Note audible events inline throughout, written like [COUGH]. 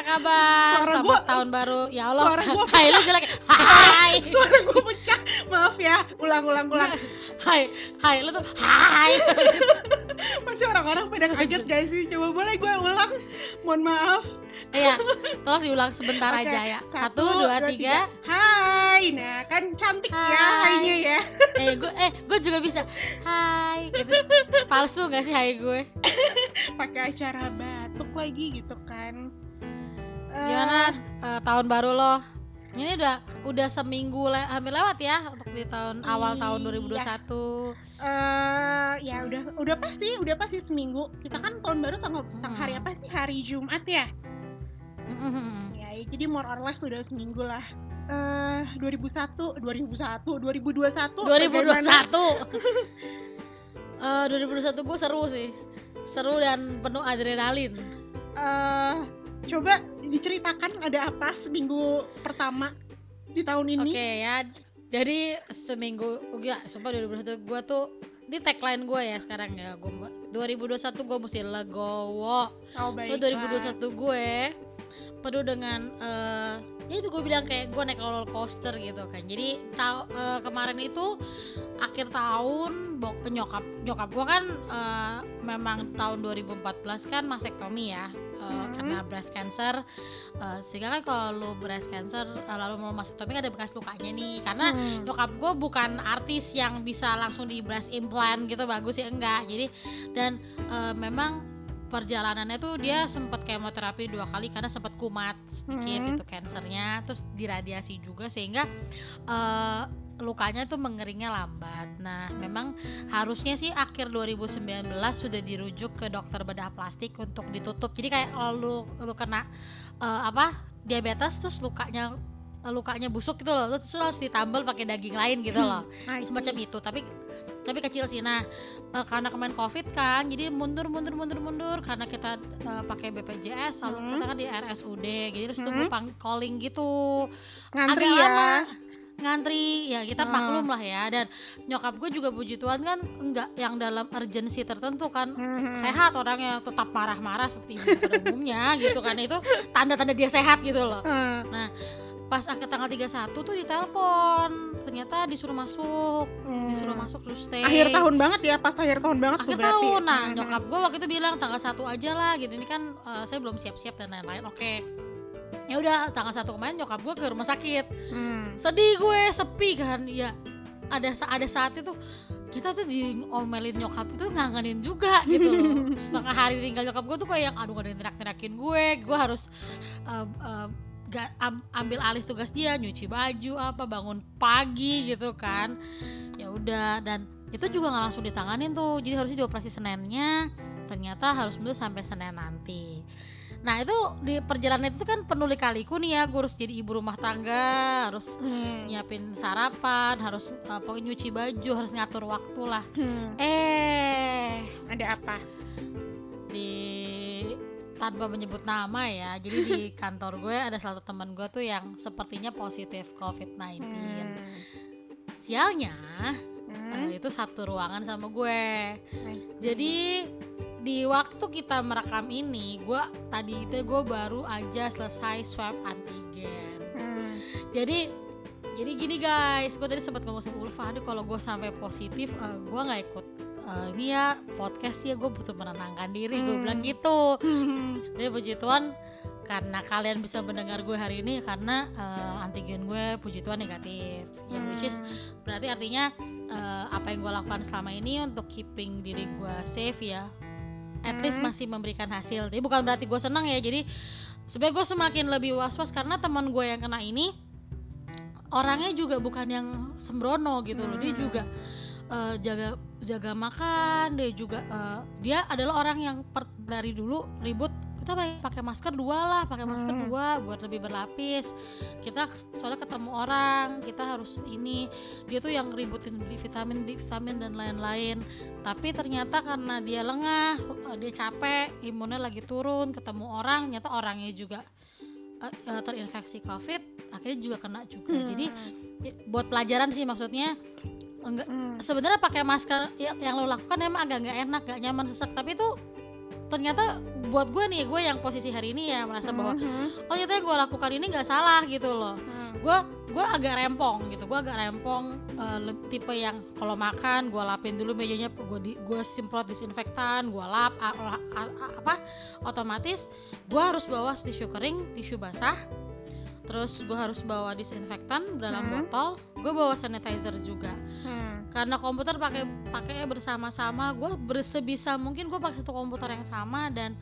apa kabar? Suara Selamat gua- tahun baru. Ya Allah. suara gua Hai lu jelek. Hai. [LAUGHS] Suara gue pecah. Maaf ya. Ulang ulang ulang. Hai. Hai lu tuh. Hai. [LAUGHS] Pasti orang-orang pada kaget guys sih. Coba boleh gue ulang. Mohon maaf. Iya. Tolong diulang sebentar Oke, aja ya. Satu, dua, tiga. Hai. Nah, kan cantik ya Hai. hainya ya. Eh gue eh gue juga bisa. Hai. Gitu. Palsu gak sih hai gue? [LAUGHS] Pakai acara batuk lagi gitu Gimana eh, tahun baru lo? Ini udah udah seminggu le- hampir lewat ya untuk di tahun awal tahun Iya. 2021. eh ya udah udah pasti udah pasti seminggu kita kan tahun baru tanggal tanggal hari Hmm. apa sih hari Jumat ya Mm-mm. ya jadi more or less sudah seminggu lah eh 2001 2001 2021 bagaimana? 2021 [LAUGHS] Eh 2021 gue seru sih seru dan penuh adrenalin eh coba diceritakan ada apa seminggu pertama di tahun ini? Oke ya. Jadi seminggu enggak sumpah 2021 gue tuh di tagline gue ya sekarang ya gue 2021 gue mesti legowo. Oh, so baiklah. 2021 gue penuh dengan eh ya itu gue bilang kayak gue naik roller coaster gitu kan. Jadi tau, eh, kemarin itu akhir tahun bok nyokap nyokap gue kan eh, memang tahun 2014 kan mastektomi ya eh, Hmm. karena breast cancer Eh, sehingga kan kalau lu breast cancer eh, lalu mau mastektomi kan ada bekas lukanya nih karena Hmm. nyokap gue bukan artis yang bisa langsung di breast implant gitu bagus ya enggak jadi dan eh, memang perjalanannya tuh dia sempat kemoterapi dua kali karena sempat kumat sedikit Hmm. itu kansernya terus diradiasi juga sehingga eh, lukanya tuh mengeringnya lambat. Nah, memang harusnya sih akhir 2019 sudah dirujuk ke dokter bedah plastik untuk ditutup. Jadi kayak kalau lu lu kena eh, apa? diabetes terus lukanya lukanya busuk gitu loh, terus lu harus ditambal pakai daging lain gitu loh [LAUGHS] semacam itu tapi tapi kecil sih nah eh, karena kemarin covid kan jadi mundur mundur mundur mundur karena kita eh, pakai BPJS lalu Hmm. kita kan di RSUD jadi terus Hmm. tunggu pang calling gitu ngantri ya lama ngantri ya kita Hmm. maklum lah ya. Dan nyokap gue juga puji Tuhan kan enggak yang dalam urgensi tertentu kan. Mhm. sehat orangnya tetap marah-marah seperti ibu pada umumnya gitu kan. Itu tanda-tanda dia sehat gitu loh. Eh, pas akhir tanggal 31 tuh ditelepon. Ternyata disuruh masuk. Hmm. disuruh masuk terus stay. Akhir tahun banget ya pas akhir tahun banget tuh akhir berarti tahun. Nah nyokap gue waktu itu bilang tanggal satu aja lah gitu. Ini kan eh, saya belum siap-siap dan lain-lain. Oke ya udah tanggal satu kemarin nyokap gue ke rumah sakit. Hmm. sedih gue sepi kan. Ya ada ada saat itu kita tuh diomelin nyokap itu ngangenin juga gitu loh. [LAUGHS] Setengah hari tinggal nyokap gue tuh kayak yang aduh gak ada yang terak-terakin gue. Gue harus eh, eh, ga- am- ambil alih tugas dia nyuci baju apa bangun pagi gitu kan. Ya udah dan itu juga nggak langsung ditanganin tuh. Jadi harusnya dioperasi Seninnya. Ternyata harus menunggu sampai Senin nanti nah itu di perjalanan itu kan penuh lika-liku nih ya gue harus jadi ibu rumah tangga harus Hmm. nyiapin sarapan harus uh, pokoknya nyuci baju harus ngatur waktu lah Hmm. eh ada apa di tanpa menyebut nama ya jadi di [LAUGHS] kantor gue ada salah satu teman gue tuh yang sepertinya positif COVID-19 Hmm. sialnya Hmm. eh, itu satu ruangan sama gue jadi di waktu kita merekam ini gue tadi itu gue baru aja selesai swab antigen Hmm. jadi jadi gini guys gue tadi sempat ngomong sama Ulfa aduh kalau gue sampai positif eh, gue nggak ikut eh, ini ya podcast ya gue butuh menenangkan diri gue Hmm. bilang gitu Hmm. jadi puji Tuhan karena kalian bisa mendengar gue hari ini karena eh, antigen gue puji Tuhan negatif yang which is berarti artinya eh, apa yang gue lakukan selama ini untuk keeping diri gue safe ya at least Hmm. masih memberikan hasil jadi bukan berarti gue senang ya jadi sebenarnya gue semakin lebih was was karena teman gue yang kena ini orangnya juga bukan yang sembrono gitu loh dia Hmm. juga eh, jaga jaga makan dia juga eh, dia adalah orang yang per- dari dulu ribut kita pakai- masker dua lah pakai masker Hmm. dua buat lebih berlapis kita soalnya ketemu orang kita harus ini dia tuh yang ributin beli vitamin beli vitamin dan lain-lain tapi ternyata karena dia lengah eh, dia capek imunnya lagi turun ketemu orang ternyata orangnya juga eh, terinfeksi covid akhirnya juga kena juga Hmm. jadi buat pelajaran sih maksudnya enggak Hmm. sebenarnya pakai masker ya- yang lo lakukan emang agak nggak enak gak nyaman sesak tapi itu ternyata buat gue nih gue yang posisi hari ini ya merasa bahwa Mhm. oh ternyata yang gue lakukan ini nggak salah gitu loh gue gue agak rempong gitu gue agak rempong le- tipe yang kalau makan gue lapin dulu mejanya gue di gue semprot disinfektan gue lap a- la- a- a- apa otomatis gue harus bawa tisu kering tisu basah terus gue harus bawa disinfektan dalam Hmm. botol gue bawa sanitizer juga Hmm. Karena komputer pakai pakainya bersama-sama gue bersebisa mungkin gue pakai satu komputer yang sama dan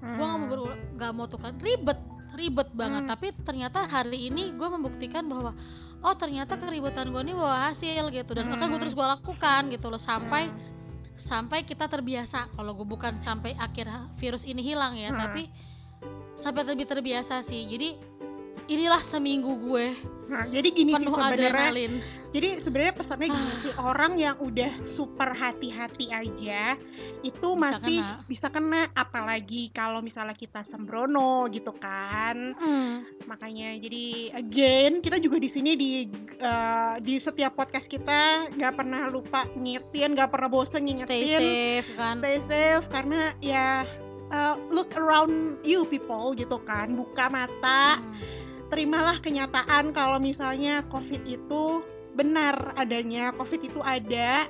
gue nggak mau Hmm. nggak mau tukar ribet ribet banget Hmm. tapi ternyata hari ini gue membuktikan bahwa oh ternyata keribetan gue ini bawa hasil gitu dan akan gue Hmm. terus gue lakukan gitu loh sampai Hmm. sampai kita terbiasa kalau gue bukan sampai akhir virus ini hilang ya Hmm. tapi sampai lebih terbiasa sih jadi inilah seminggu gue. Nah, jadi gini sih penuh sebenarnya. adrenalin. Jadi sebenarnya pesannya gini Ah. sih orang yang udah super hati-hati aja itu Bisa masih kena. bisa kena. Apalagi kalau misalnya kita sembrono gitu kan. Hmm, Makanya jadi again kita juga di sini di eh, di setiap podcast kita nggak pernah lupa ngingetin, nggak pernah bosen stay ngingetin safe kan? Stay safe karena ya eh, look around you people gitu kan. Buka mata. Hmm. Terimalah kenyataan kalau misalnya COVID itu benar adanya, COVID itu ada,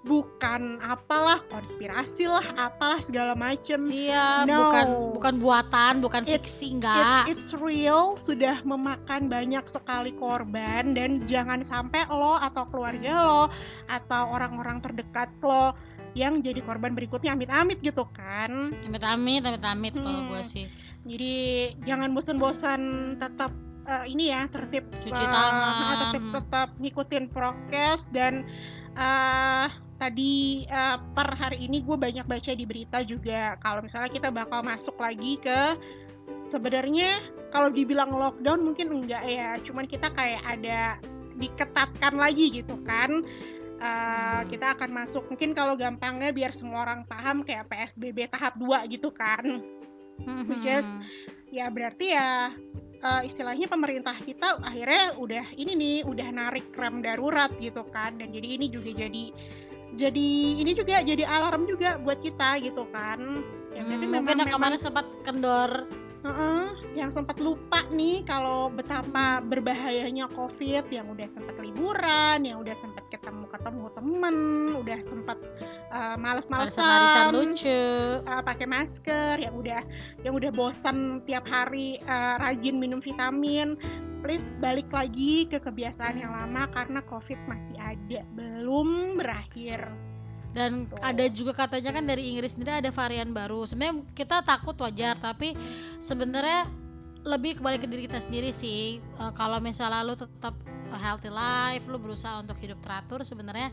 bukan apalah konspirasi lah, apalah segala macem. Iya, No. bukan bukan buatan, bukan It's- fiksi It- enggak. it's real, sudah memakan banyak sekali korban dan jangan sampai lo atau keluarga lo atau orang-orang terdekat lo yang jadi korban berikutnya amit-amit gitu kan. Amit amit, amit amit kalau Hmm. gue sih. Jadi jangan bosan-bosan tetap eh, ini ya tertib Cuci eh, tangan. tetap tetap ngikutin prokes dan eh tadi eh, per hari ini gue banyak baca di berita juga. Kalau misalnya kita bakal masuk lagi ke sebenarnya kalau dibilang lockdown mungkin enggak ya. Cuman kita kayak ada diketatkan lagi gitu kan. Eh, Hmm. kita akan masuk. Mungkin kalau gampangnya biar semua orang paham kayak PSBB tahap 2 gitu kan Because ya berarti ya eh, istilahnya pemerintah kita akhirnya udah ini nih udah narik rem darurat gitu kan. Dan jadi ini juga jadi jadi ini juga jadi alarm juga buat kita gitu kan. Ya Hmm, memang, mungkin yang memang kemarin sempat kendor Heeh, yang sempat lupa nih kalau betapa berbahayanya covid yang udah sempat liburan yang udah sempat ketemu ketemu temen udah sempat uh, males-malesan lucu. uh, pakai masker yang udah yang udah bosan tiap hari uh, rajin minum vitamin please balik lagi ke kebiasaan yang lama karena covid masih ada belum berakhir Dan Tuh. ada juga katanya kan dari Inggris sendiri ada varian baru. Sebenarnya kita takut wajar, tapi sebenarnya lebih kembali ke diri kita sendiri sih. Eh, kalau misalnya lu tetap healthy life, lu berusaha untuk hidup teratur, sebenarnya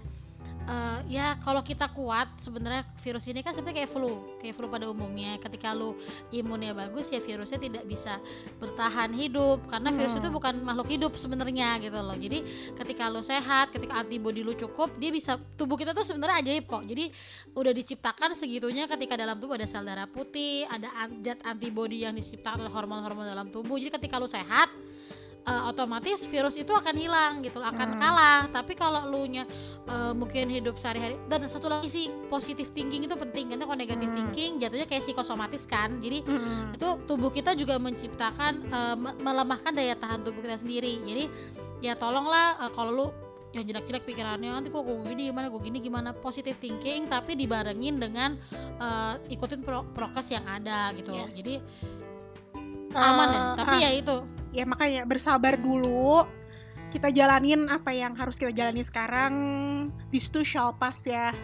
eh, ya kalau kita kuat, sebenarnya virus ini kan sebenarnya kayak flu, kayak flu pada umumnya. Ketika lu imunnya bagus, ya virusnya tidak bisa bertahan hidup karena virus Hmm. itu bukan makhluk hidup sebenarnya gitu loh. Jadi ketika lu sehat, ketika antibodi lu cukup, dia bisa tubuh kita tuh sebenarnya ajaib kok. Jadi udah diciptakan segitunya ketika dalam tubuh ada sel darah putih, ada zat antibodi yang diciptakan oleh hormon-hormon dalam tubuh. Jadi ketika lu sehat, eh, otomatis virus itu akan hilang gitu, akan Hmm. kalah. Tapi kalau lu nya eh, mungkin hidup sehari-hari dan satu lagi sih positive thinking itu penting karena kalau negative Hmm. thinking jatuhnya kayak psikosomatis kan. Jadi Mm-mm. itu tubuh kita juga menciptakan me- melemahkan daya tahan tubuh kita sendiri jadi ya tolonglah eh, kalau lu yang jelek-jelek pikirannya nanti kok gue gini gimana gue gini gimana positive thinking tapi dibarengin dengan eh, ikutin pro- prokes yang ada gitu Yes. jadi aman ya Eh, tapi ah. ya itu ya makanya bersabar dulu. Kita jalanin apa yang harus kita jalani sekarang. This too shall pass ya.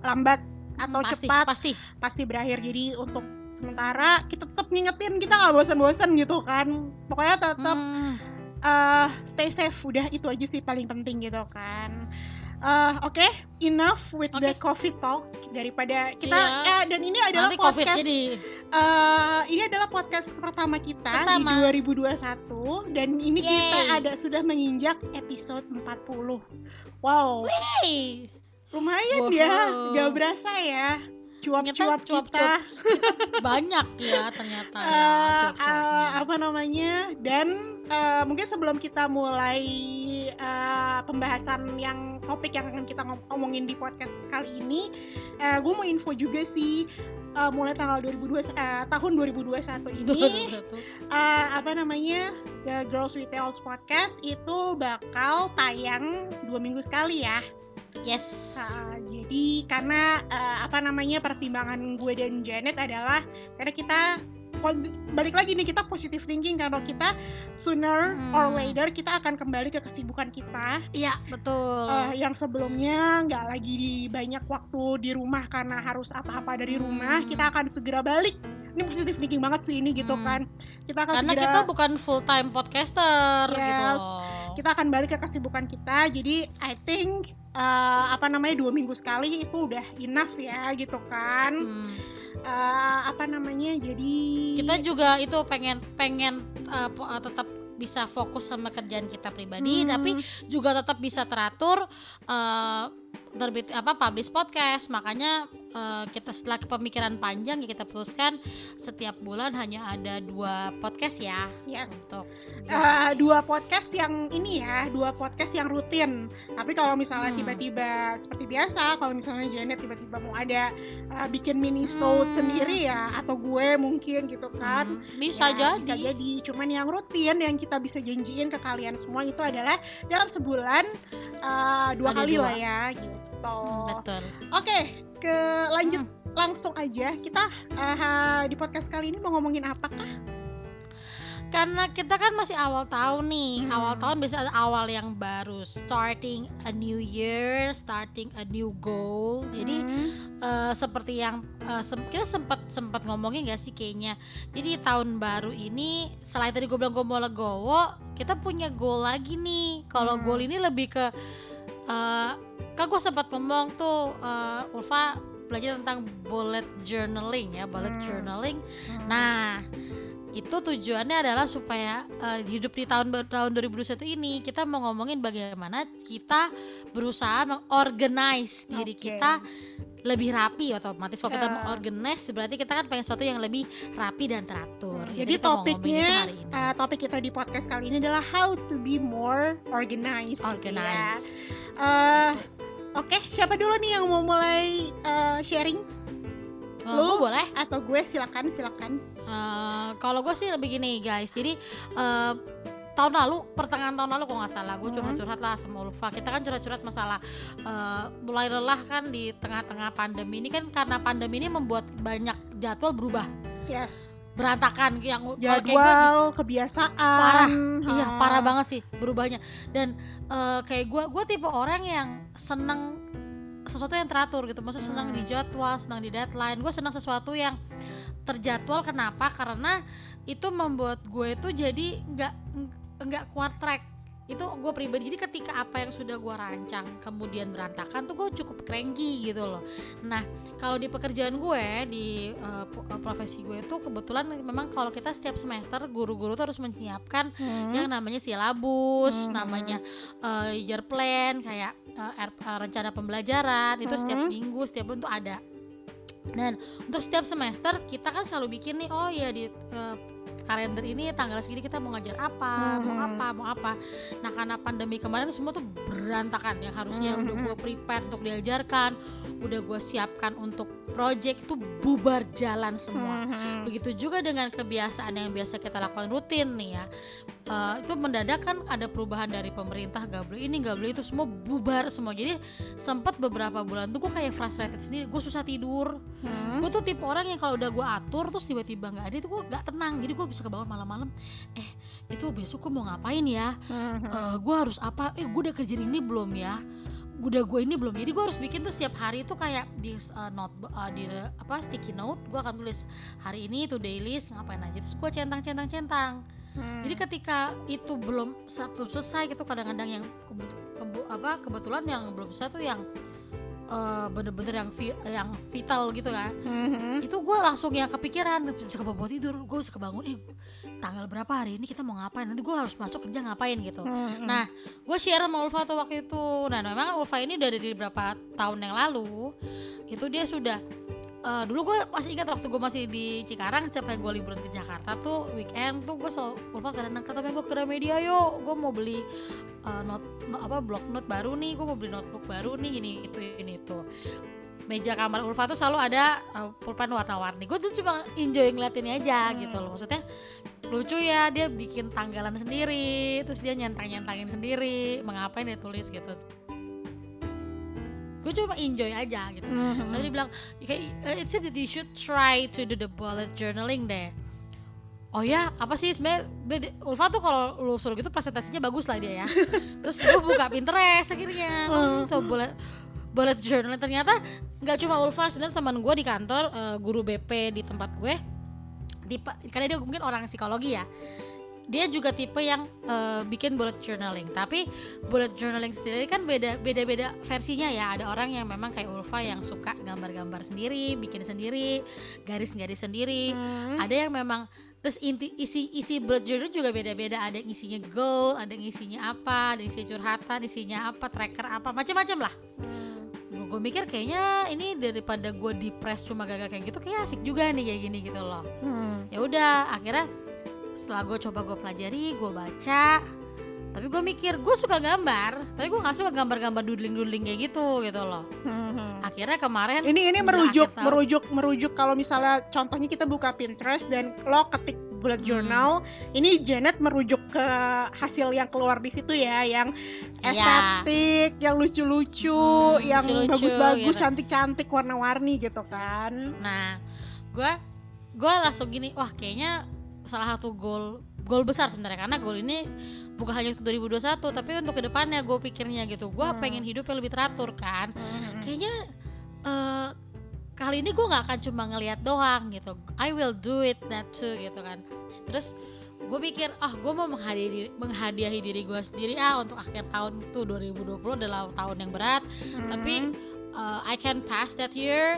Lambat atau pasti cepat pasti. pasti berakhir. Jadi untuk sementara kita tetap ngingetin kita nggak bosan-bosan gitu kan. Pokoknya tetap Hmm, eh, stay safe. Udah itu aja sih paling penting gitu kan Eh, oke enough with the covid talk daripada kita Iya. eh, dan ini adalah nanti podcast jadi Eh, ini adalah podcast pertama kita Pertama. di 2021 dan ini kita Yeay. ada sudah menginjak episode 40. Wow, hey lumayan Wow. ya, gak berasa ya. Cuap-cuap Ternyata cuap-cuap kita, [LAUGHS] banyak ya ternyata ya, Eh, cuap-cuapnya. eh, apa namanya? Dan eh, mungkin sebelum kita mulai eh, pembahasan yang topik yang akan kita ngom- ngomongin di podcast kali ini, gue mau info juga sih. uh, mulai tanggal 2002 uh, tahun 2021 [LAUGHS] ini uh, apa namanya The Girls Retails Podcast itu bakal tayang dua minggu sekali ya. Yes. Uh, jadi karena uh, apa namanya pertimbangan gue dan Janet adalah karena kita balik lagi nih kita positive thinking kalau kita sooner hmm. or later kita akan kembali ke kesibukan kita. Iya betul. Uh, yang sebelumnya nggak lagi di banyak waktu di rumah karena harus apa-apa dari rumah, hmm. kita akan segera balik. Ini positive thinking banget sih ini gitu hmm. kan. Kita akan karena segera, kita bukan full time podcaster gitu yes, gitu Kita akan balik ke kesibukan kita. Jadi I think uh, apa namanya dua minggu sekali itu udah enough ya gitu kan. Hmm uh, apa namanya jadi kita juga itu pengen pengen uh, tetap bisa fokus sama kerjaan kita pribadi hmm. tapi juga tetap bisa teratur uh, terbit apa publish podcast makanya uh, kita setelah pemikiran panjang ya kita putuskan setiap bulan hanya ada dua podcast ya yes. untuk uh, dua podcast yang ini ya dua podcast yang rutin tapi kalau misalnya hmm. tiba-tiba hmm. seperti biasa kalau misalnya Janet tiba-tiba mau ada uh, bikin mini show hmm. sendiri ya atau gue mungkin gitu kan hmm. bisa ya, jadi bisa jadi cuman yang rutin yang kita bisa janjiin ke kalian semua itu adalah dalam sebulan uh, dua ada kali dua. lah ya gitu Hmm, betul. Oke, ke lanjut hmm. langsung aja. Kita uh, di podcast kali ini mau ngomongin apakah? Karena kita kan masih awal tahun nih. Hmm. Awal tahun biasa awal yang baru, starting a new year, starting a new goal. Jadi hmm. uh, seperti yang uh, sem kita sempat sempat ngomongin gak sih kayaknya. Jadi tahun baru ini selain tadi gue bilang gue mau legowo, kita punya goal lagi nih. Kalau hmm. goal ini lebih ke uh, kan gue sempat ngomong tuh uh, Ulfa belajar tentang bullet journaling ya bullet hmm. journaling hmm. nah itu tujuannya adalah supaya uh, hidup di tahun tahun 2021 ini kita mau ngomongin bagaimana kita berusaha mengorganize diri okay. kita lebih rapi otomatis kalau kita mau organize berarti kita kan pengen sesuatu yang lebih rapi dan teratur. Jadi, Jadi topiknya uh, topik kita di podcast kali ini adalah how to be more organized. Organized. Gitu ya. uh, Oke, okay, siapa dulu nih yang mau mulai uh, sharing? Uh, Lu boleh? Atau gue silakan silakan. Uh, kalau gue sih lebih gini guys, jadi uh, tahun lalu pertengahan tahun lalu kok nggak salah gue curhat-curhat lah sama Ulfa. Kita kan curhat-curhat masalah uh, mulai lelah kan di tengah-tengah pandemi ini kan karena pandemi ini membuat banyak jadwal berubah. Yes. Berantakan yang jadwal gue, kebiasaan parah. iya parah banget sih berubahnya. Dan uh, kayak gue gue tipe orang yang seneng sesuatu yang teratur gitu. Maksudnya senang di hmm. jadwal senang di deadline. Gue senang sesuatu yang terjadwal. Kenapa? Karena itu membuat gue itu jadi nggak enggak kuat track itu gue pribadi jadi ketika apa yang sudah gue rancang kemudian berantakan tuh gue cukup cranky gitu loh nah kalau di pekerjaan gue di uh, profesi gue itu kebetulan memang kalau kita setiap semester guru-guru tuh harus menyiapkan hmm. yang namanya silabus hmm. namanya uh, year plan kayak uh, uh, rencana pembelajaran itu setiap hmm. minggu setiap bulan tuh ada dan untuk setiap semester kita kan selalu bikin nih oh ya di uh, kalender ini tanggal segini kita mau ngajar apa, hmm. mau apa, mau apa. Nah karena pandemi kemarin semua tuh berantakan yang harusnya hmm. udah gue prepare untuk diajarkan, udah gue siapkan untuk project itu bubar jalan semua. Hmm. Begitu juga dengan kebiasaan yang biasa kita lakukan rutin nih ya. Uh, itu mendadak kan ada perubahan dari pemerintah gak boleh ini gak boleh itu semua bubar semua. Jadi sempat beberapa bulan tuh gue kayak frustrated sendiri. Gue susah tidur. Hmm. gue tuh tipe orang yang kalau udah gue atur terus tiba-tiba nggak ada itu gue gak tenang. Jadi gue bisa kebangun malam-malam. Eh itu besok gue mau ngapain ya? Uh, hmm. eh, gue harus apa? Eh gue udah kerjain ini belum ya? Udah gue ini belum jadi gue harus bikin tuh setiap hari itu kayak di uh, note uh, di uh, apa sticky note. Gue akan tulis hari ini tuh daily ngapain aja? Terus gue centang centang centang hmm. jadi ketika itu belum satu selesai gitu kadang-kadang yang kebu, kebu, apa kebetulan yang belum satu yang uh, bener-bener yang vi yang vital gitu kan mm-hmm. itu gue langsung yang kepikiran bisa kebawa tidur gue bisa kebangun eh tanggal berapa hari ini kita mau ngapain nanti gue harus masuk kerja ngapain gitu mm-hmm. nah gue share sama Ulfa tuh waktu itu nah memang Ulfa ini dari beberapa tahun yang lalu itu dia sudah uh, dulu gue masih ingat waktu gue masih di Cikarang setiap gue liburan ke Jakarta tuh weekend tuh gue selalu Ulfa kadang kata gue ke Gramedia yuk. Gue mau beli uh, not, apa blog note baru nih gue mau beli notebook baru nih ini itu ini itu. Meja kamar Ulfa tuh selalu ada uh, pulpen warna-warni. Gue tuh cuma enjoy ngeliatinnya aja Hmm. gitu loh. Maksudnya lucu ya dia bikin tanggalan sendiri terus dia nyentang-nyentangin sendiri mengapa dia tulis? gitu gue cuma enjoy aja gitu. Mhm. so dia bilang "Uh, it seems that you should try to do the bullet journaling deh. Oh ya apa sih? Sebenarnya be- Ulfa tuh kalau lu suruh gitu presentasinya bagus lah dia ya. [LAUGHS] Terus gue buka Pinterest akhirnya. Oh, gitu, bullet bullet journaling. Ternyata nggak cuma Ulfa sebenarnya teman gue di kantor eh, guru BP di tempat gue tipe karena dia mungkin orang psikologi ya dia juga tipe yang eh, bikin bullet journaling tapi bullet journaling sendiri kan beda beda beda versinya ya ada orang yang memang kayak Ulfa yang suka gambar-gambar sendiri bikin sendiri garis-garis sendiri Hmm. ada yang memang terus inti isi isi bullet journal juga beda-beda ada yang isinya goal ada yang isinya apa ada yang isinya curhatan isinya apa tracker apa macam-macam lah Hmm. gue mikir kayaknya ini daripada gue depres cuma gagal kayak gitu kayak asik juga nih kayak gini gitu loh Hmm. ya udah akhirnya setelah gue coba gue pelajari gue baca tapi gue mikir gue suka gambar tapi gue nggak suka gambar-gambar doodling-doodling kayak gitu gitu loh Hmm. akhirnya kemarin ini ini merujuk merujuk merujuk kalau misalnya contohnya kita buka Pinterest dan lo ketik bullet Hmm. journal ini Janet merujuk ke hasil yang keluar di situ ya yang Iya. estetik yang lucu-lucu Hmm, yang bagus-bagus gitu. cantik-cantik warna-warni gitu kan Nah, gue gue langsung gini, wah kayaknya salah satu goal goal besar sebenarnya karena goal ini bukan hanya untuk 2021 tapi untuk ke depannya gue pikirnya gitu. Gue Hmm. pengen hidup yang lebih teratur kan. Hmm. Kayaknya eh, kali ini gue nggak akan cuma ngelihat doang gitu. I will do it that too gitu kan. Terus gue pikir ah gue mau menghadiahi menghadiahi diri gue sendiri ah untuk akhir tahun itu 2020 adalah tahun yang berat tapi uh, I can pass that year.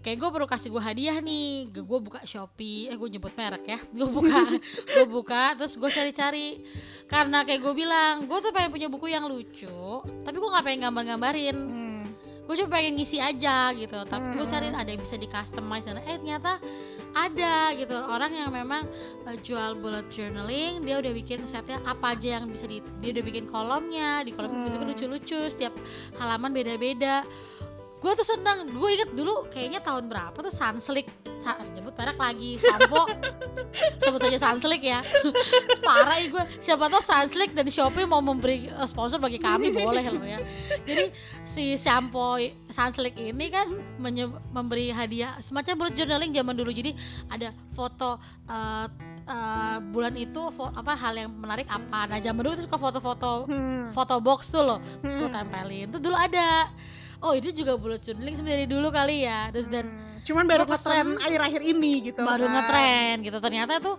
Kayak gue perlu kasih gue hadiah nih. Gue buka Shopee. Eh gue nyebut merek ya. Gue buka [LAUGHS] gue buka terus gue cari-cari. Karena kayak gue bilang gue tuh pengen punya buku yang lucu tapi gue nggak pengen gambar-gambarin. Hmm. gue cuma pengen ngisi aja gitu. Tapi gue Hmm. cari ada yang bisa di customize dan eh ternyata ada gitu. Orang yang memang uh, jual bullet journaling dia udah bikin setnya apa aja yang bisa di dia udah bikin kolomnya. Di kolom itu Hmm. lucu-lucu setiap halaman beda-beda gue tuh seneng. Gue inget dulu kayaknya tahun berapa tuh Sunslick Sa nyebut merek lagi sampo. [LAUGHS] Sebut aja Sunslick ya. [LAUGHS] Parah ya gue siapa tahu Sunslick dan Shopee mau memberi eh, sponsor bagi kami boleh loh ya. Jadi si shampoo Sunslick ini kan memberi hadiah semacam bullet journaling zaman dulu. Jadi ada foto eh, eh, bulan itu apa hal yang menarik apa. Nah zaman dulu tuh suka foto-foto Hmm. foto box tuh loh. Gue Hmm. tempelin. Tuh dulu ada oh ini juga journaling sebenarnya dari dulu kali ya terus dan Hmm. cuman baru ngetren akhir-akhir ini gitu baru kan. ngetren gitu ternyata tuh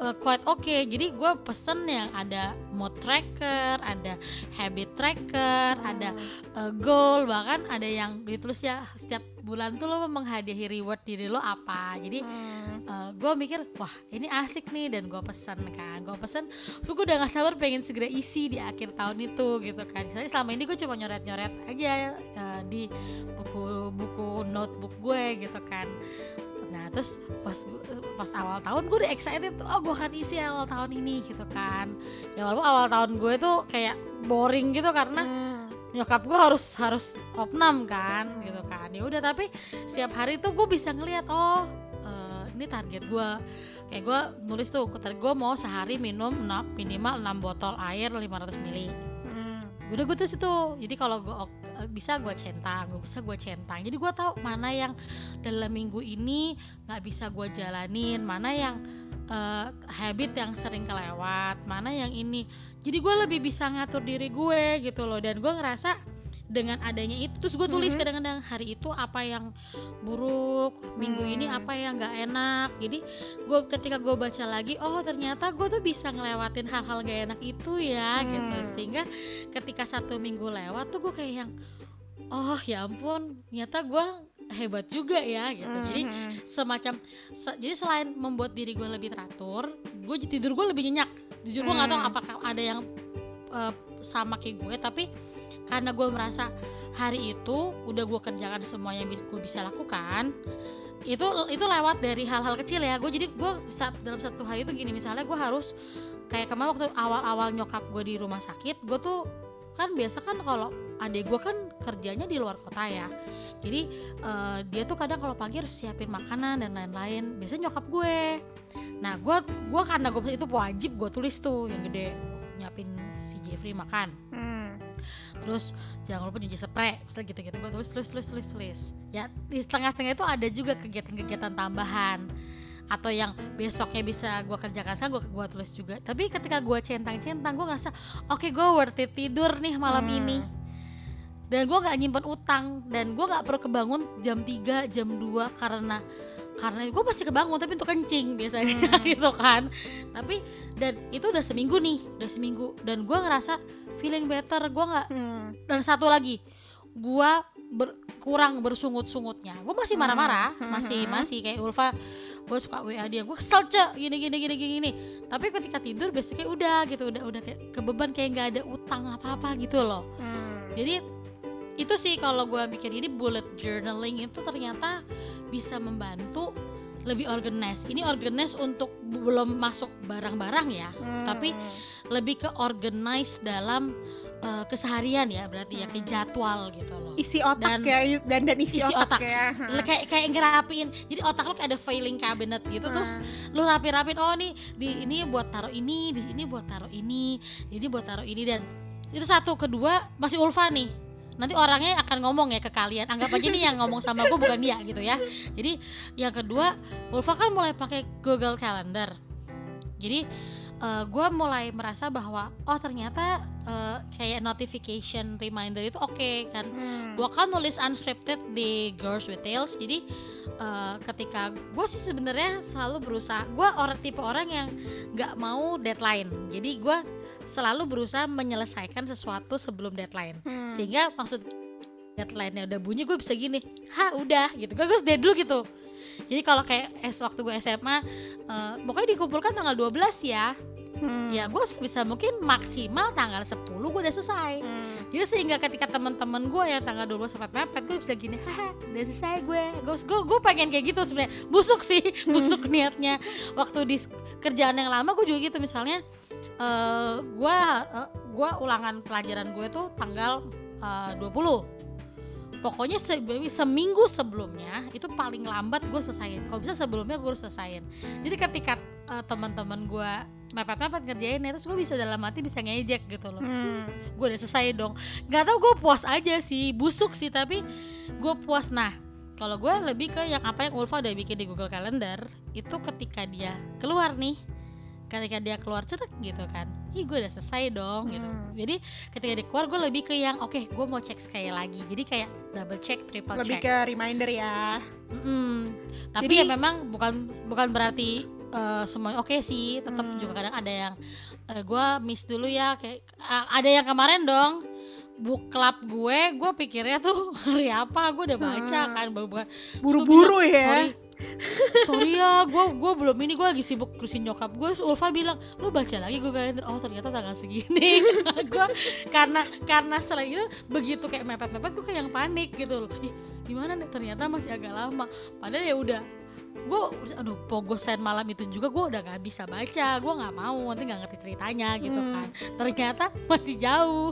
uh, quite oke jadi gue pesen yang ada mood tracker ada habit tracker ada uh, goal bahkan ada yang ditulis ya setiap bulan tuh lo menghadiahi reward diri lo apa. Jadi Hmm. gue mikir wah ini asik nih dan gue pesen kan. Gue pesen gue udah gak sabar pengen segera isi di akhir tahun itu gitu kan. Soalnya selama ini gue cuma nyoret-nyoret aja uh, di buku-buku notebook gue gitu kan nah terus pas pas awal tahun gue udah excited tuh oh gue akan isi awal tahun ini gitu kan ya walaupun awal tahun gue tuh kayak boring gitu karena Hmm. nyokap gue harus harus opnam kan gitu kan ya udah tapi setiap hari tuh gue bisa ngeliat oh eh, ini target gue kayak gue nulis tuh gue mau sehari minum enam- minimal 6 botol air 500 ml Hmm. Udah gue tuh situ. Jadi kalau gue eh, bisa gue centang gue bisa gue centang. Jadi gue tahu mana yang dalam minggu ini nggak bisa gue jalanin mana yang eh, habit yang sering kelewat mana yang ini. Jadi gue lebih bisa ngatur diri gue gitu loh. Dan gue ngerasa dengan adanya itu terus gue tulis Mhm. kadang-kadang hari itu apa yang buruk minggu ini Hmm. apa yang nggak enak jadi gue ketika gue baca lagi oh ternyata gue tuh bisa ngelewatin hal-hal gak enak itu ya gitu Hmm. sehingga ketika satu minggu lewat tuh gue kayak yang oh ya ampun ternyata gue hebat juga ya gitu jadi Hmm. semacam se- jadi selain membuat diri gue lebih teratur gue tidur gue lebih nyenyak jujur gue nggak tahu Hmm. apakah ada yang eh, sama kayak gue tapi karena gue merasa hari itu udah gue kerjakan semua yang gue bisa lakukan itu itu lewat dari hal-hal kecil ya. Gue jadi gue dalam satu hari itu gini misalnya gue harus kayak kemarin waktu awal-awal nyokap gue di rumah sakit gue tuh kan biasa kan kalau adik gue kan kerjanya di luar kota ya. Jadi uh, dia tuh kadang kalau pagi harus siapin makanan dan lain-lain. Biasanya nyokap gue. Nah gue gue karena gue itu wajib gue tulis tuh yang gede nyiapin si Jeffrey makan. Hmm. Terus jangan lupa nyuci spray misalnya gitu-gitu. Gue tulis tulis tulis tulis tulis. Ya di tengah-tengah itu ada juga kegiatan-kegiatan tambahan. Atau yang besoknya bisa gue kerjakan sekarang gue gua tulis juga. Tapi ketika gue centang-centang gue ngerasa oke okay, gue worth it tidur nih malam hmm. ini. Dan gue nggak nyimpen utang. Dan gue nggak perlu kebangun jam 3 jam 2 karena karena gue pasti kebangun tapi untuk kencing biasanya hmm. [LAUGHS] gitu kan tapi dan itu udah seminggu nih udah seminggu dan gue ngerasa feeling better gue nggak hmm. dan satu lagi gue ber, kurang bersungut-sungutnya gue masih marah-marah hmm. masih hmm. masih kayak Ulfa gue suka WA dia gue kesel cek gini gini gini gini gini tapi ketika tidur besoknya udah gitu udah udah kayak kebeban kayak nggak ada utang apa apa gitu loh hmm. jadi itu sih kalau gue mikir ini bullet journaling itu ternyata bisa membantu lebih organize. Ini organize untuk belum masuk barang-barang ya hmm. tapi lebih ke organize dalam uh, keseharian ya berarti ya kayak jadwal gitu loh. Isi otak dan, ya dan dan isi, isi otak, otak. ya kayak kayak ngerapiin jadi otak lo kayak ada filing cabinet gitu hmm. terus lo rapi-rapin oh nih di ini buat taruh ini di sini buat taruh ini ini buat taruh ini dan itu satu. Kedua masih Ulfa nih nanti orangnya akan ngomong ya ke kalian. Anggap aja nih yang ngomong sama gue bukan dia gitu ya. Jadi yang kedua Ulfa kan mulai pakai Google Calendar. Jadi uh, eh, gue mulai merasa bahwa oh ternyata uh, kayak notification reminder itu oke okay, kan. Hmm. gue kan nulis unscripted di Girls with Tales jadi uh, ketika gue sih sebenarnya selalu berusaha. Gue orang tipe orang yang nggak mau deadline. Jadi gue selalu berusaha menyelesaikan sesuatu sebelum deadline. Hmm. sehingga maksud deadline-nya udah bunyi gue bisa gini ha udah gitu. Gue gue dulu gitu. Jadi kalau kayak es waktu gue SMA uh, pokoknya dikumpulkan tanggal 12 ya. Hmm. ya gue bisa mungkin maksimal tanggal 10 gue udah selesai. Hmm. jadi sehingga ketika teman-teman gue yang tanggal 12 sempat mepet gue bisa gini haha udah selesai gue gue gue pengen kayak gitu sebenarnya. Busuk sih [LAUGHS] busuk [LAUGHS] niatnya. Waktu di kerjaan yang lama gue juga gitu. Misalnya uh, gue uh, ulangan pelajaran gue tuh tanggal uh, 20 pokoknya se seminggu sebelumnya itu paling lambat gue selesaiin. Kalau bisa sebelumnya gue harus selesaiin. Jadi ketika uh, teman-teman gue mepet-mepet ngerjain terus gue bisa dalam hati bisa ngejek gitu loh. Hmm. gue udah selesai dong. Nggak tau gue puas aja sih busuk sih tapi gue puas. Nah kalau gue lebih ke yang apa yang Ulfa udah bikin di Google Calendar itu ketika dia keluar nih ketika dia keluar cetek gitu kan ih gue udah selesai dong gitu. hmm. jadi ketika dia keluar gue lebih ke yang oke okay, gue mau cek sekali lagi jadi kayak double check triple lebih check lebih ke reminder ya mm -hmm. tapi jadi, ya memang bukan bukan berarti uh, semuanya oke okay sih tetap hmm. juga kadang ada yang uh, gue miss dulu ya kayak uh, ada yang kemarin dong book club gue gue pikirnya tuh [LAUGHS] hari apa gue udah baca hmm. kan buru-buru ya sorry sorry ya gue gue belum ini gue lagi sibuk terusin nyokap. Gue Ulfa bilang lu baca lagi gue kalender. Oh ternyata tanggal segini. [LAUGHS] Gue karena karena selain itu begitu kayak mepet mepet gue kayak yang panik gitu loh. Ih gimana nih? Ternyata masih agak lama. Padahal ya udah gue aduh pogosen malam itu juga gue udah gak bisa baca. Gue nggak mau nanti nggak ngerti ceritanya gitu hmm. kan. Ternyata masih jauh.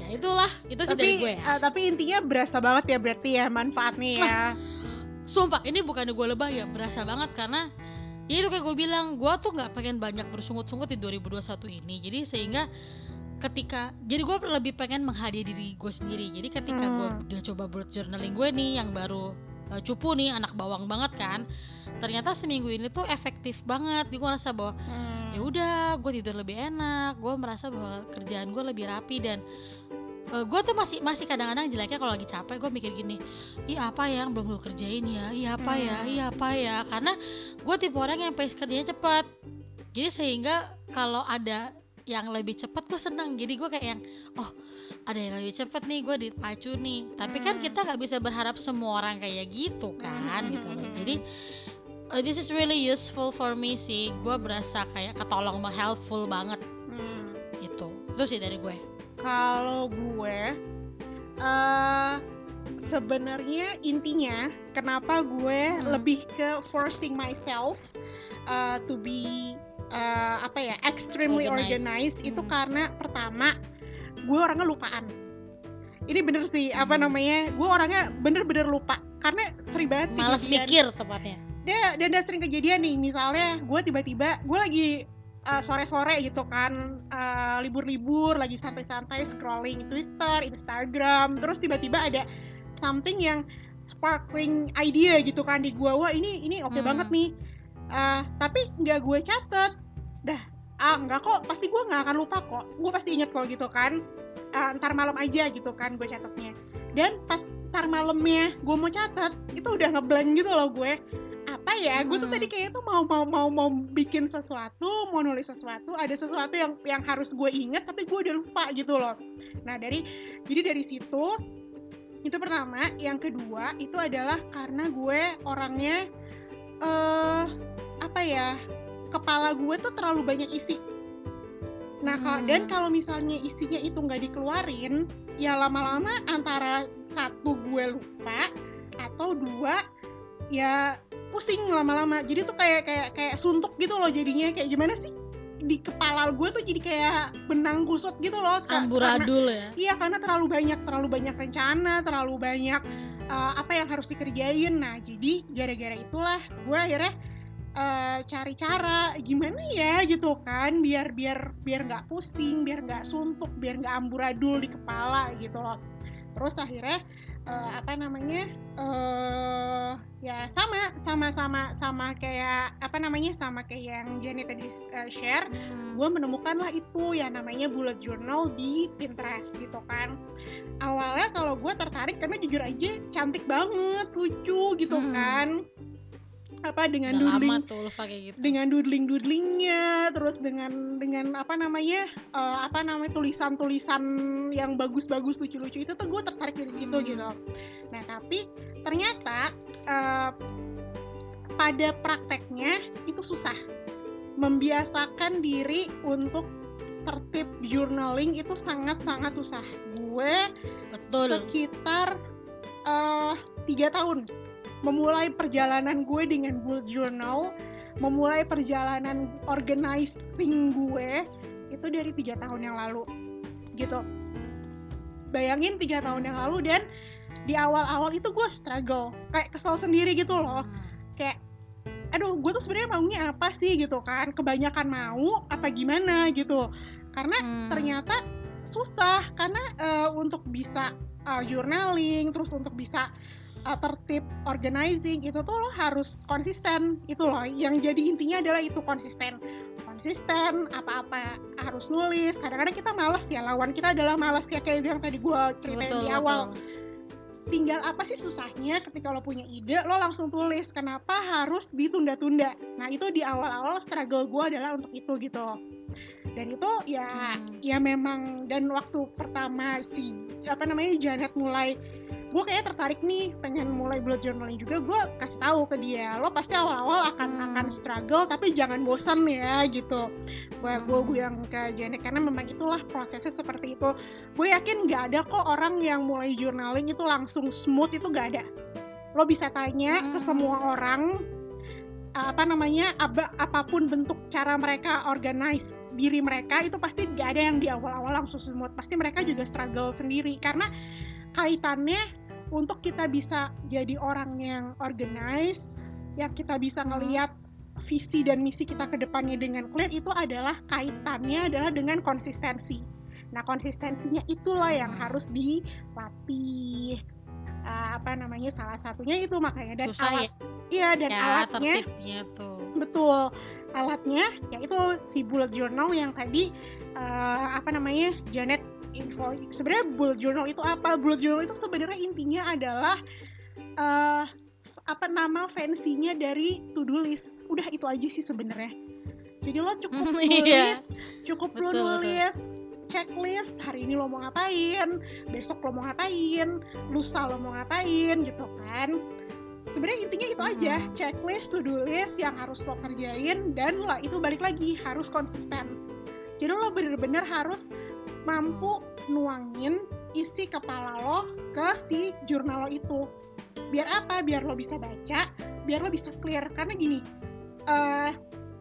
Ya itulah itu sih dari gue ya. uh, tapi intinya berasa banget ya berarti ya manfaatnya ya. Nah, sumpah ini bukan gue lebah ya berasa banget karena ya itu kayak gue bilang gue tuh nggak pengen banyak bersungut-sungut di 2021 ini jadi sehingga ketika jadi gue lebih pengen menghadiah diri gue sendiri jadi ketika hmm. gue udah coba bullet journaling gue nih yang baru uh, cupu nih anak bawang banget kan ternyata seminggu ini tuh efektif banget gue ngerasa bahwa hmm. ya udah gue tidur lebih enak gue merasa bahwa kerjaan gue lebih rapi dan uh, eh, gue tuh masih masih kadang-kadang jeleknya kalau lagi capek gue mikir gini iya apa ya yang belum gue kerjain ya? Iya apa ya? Hmm. iya apa ya? Karena gue tipe orang yang pace kerjanya cepat. Jadi sehingga kalau ada yang lebih cepat gue senang jadi gue kayak yang oh ada yang lebih cepat nih gue dipacu nih. Tapi kan hmm. kita nggak bisa berharap semua orang kayak gitu kan gitu loh. Jadi uh, this is really useful for me sih. Gue berasa kayak ketolong helpful banget. Hmm. gitu. Itu sih dari gue kalau gue uh, sebenarnya intinya kenapa gue hmm. lebih ke forcing myself uh, to be uh, apa ya extremely organized, organized hmm. itu karena pertama gue orangnya lupaan ini bener sih apa Hmm. namanya gue orangnya bener-bener lupa karena sering banget kejadian. mikir tepatnya. dia dan dia sering kejadian nih misalnya gue tiba-tiba gue lagi uh, sore-sore gitu kan uh, libur-libur lagi santai-santai scrolling Twitter, Instagram terus tiba-tiba ada something yang sparkling idea gitu kan di gue wah ini ini oke Hmm. banget nih. Uh, tapi nggak gue catet. Dah ah nggak kok pasti gue nggak akan lupa kok. Gue pasti inget kok gitu kan. Uh, ntar malam aja gitu kan gue catatnya dan pas ntar malamnya gue mau catat itu udah ngeblank gitu loh gue apa ya gue tuh Hmm. tadi kayaknya tuh mau mau mau mau bikin sesuatu mau nulis sesuatu ada sesuatu yang yang harus gue inget tapi gue udah lupa gitu loh nah dari jadi dari situ itu pertama yang kedua itu adalah karena gue orangnya eh apa ya kepala gue tuh terlalu banyak isi nah kalau Hmm. dan kalau misalnya isinya itu nggak dikeluarin ya lama-lama antara satu gue lupa atau dua ya pusing lama-lama jadi tuh kayak kayak kayak suntuk gitu loh jadinya kayak gimana sih di kepala gue tuh jadi kayak benang kusut gitu loh Ka- karena- Amburadul ya. Iya karena terlalu banyak terlalu banyak rencana, terlalu banyak uh, apa yang harus dikerjain. Nah jadi gara-gara itulah gue akhirnya uh, cari cara gimana ya gitu kan biar biar biar nggak pusing, biar nggak suntuk, biar nggak amburadul di kepala gitu loh. Terus akhirnya uh, apa namanya? Uh, ya sama sama sama sama kayak apa namanya? Sama kayak yang Jenny tadi uh, share. Hmm. gue menemukan lah itu yang namanya bullet journal di Pinterest gitu kan. Awalnya kalau gue tertarik karena jujur aja cantik banget lucu gitu Hmm. kan apa dengan Udah doodling lama tuh Ulfa kayak gitu. dengan doodling doodlingnya terus dengan dengan apa namanya eh, apa namanya tulisan tulisan yang bagus-bagus lucu-lucu itu tuh gue tertarik dari situ Hmm. gitu nah tapi ternyata eh, pada prakteknya itu susah membiasakan diri untuk tertib journaling itu sangat-sangat susah gue Betul. sekitar eh, tiga tahun memulai perjalanan gue dengan bullet journal memulai perjalanan organizing gue itu dari tiga tahun yang lalu gitu. Bayangin tiga tahun yang lalu dan di awal-awal itu gue struggle kayak kesel sendiri gitu loh. Hmm. kayak aduh gue tuh sebenarnya maunya apa sih? gitu kan. Kebanyakan mau apa gimana gitu. Karena Hmm. ternyata susah karena eh, untuk bisa uh, journaling terus untuk bisa uh, tertib organizing itu tuh lo harus konsisten. Itu loh yang jadi intinya adalah itu konsisten. Konsisten apa-apa harus nulis. Kadang-kadang kita males ya lawan kita adalah males ya kayak yang tadi gue ceritain betul, di awal. Betul. tinggal apa sih susahnya ketika lo punya ide lo langsung tulis. Kenapa harus ditunda-tunda? Nah itu di awal-awal struggle gue adalah untuk itu gitu. Dan itu ya Hmm. ya memang dan waktu pertama si apa namanya Janet mulai gue kayak tertarik nih pengen mulai bullet journaling juga gue kasih tahu ke dia lo pasti awal-awal akan Hmm. akan struggle tapi jangan bosan ya gitu gue gue Hmm. gue yang ke Janet karena memang itulah prosesnya seperti itu gue yakin nggak ada kok orang yang mulai journaling itu langsung smooth itu nggak ada lo bisa tanya ke Hmm. semua orang apa namanya aba- apa pun bentuk cara mereka organize diri mereka itu pasti gak ada yang di awal-awal langsung smooth pasti mereka juga struggle sendiri karena kaitannya untuk kita bisa jadi orang yang organize yang kita bisa Hmm. ngelihat visi dan misi kita ke depannya dengan clear itu adalah kaitannya adalah dengan konsistensi. Nah konsistensinya itulah yang harus dilatih. Ah, apa namanya salah satunya itu makanya dan Susah alat iya dan ya alatnya tuh. betul. Alatnya yaitu si bullet journal yang tadi eh, apa namanya Janet info sebenarnya bullet journal itu apa bullet journal itu sebenarnya intinya adalah eh apa nama fancy-nya dari to do list udah itu aja sih sebenarnya jadi lo cukup Hmm, [LAUGHS] nulis iya. cukup lo Betul, betul. nulis checklist hari ini lo mau ngapain besok lo mau ngapain lusa lo mau ngapain gitu kan sebenarnya intinya itu aja Mhm. checklist to do list yang harus lo kerjain dan lah itu balik lagi harus konsisten jadi lo bener-bener harus mampu nuangin isi kepala lo ke si jurnal lo itu. Biar apa? Biar lo bisa baca biar lo bisa clear. Karena gini eh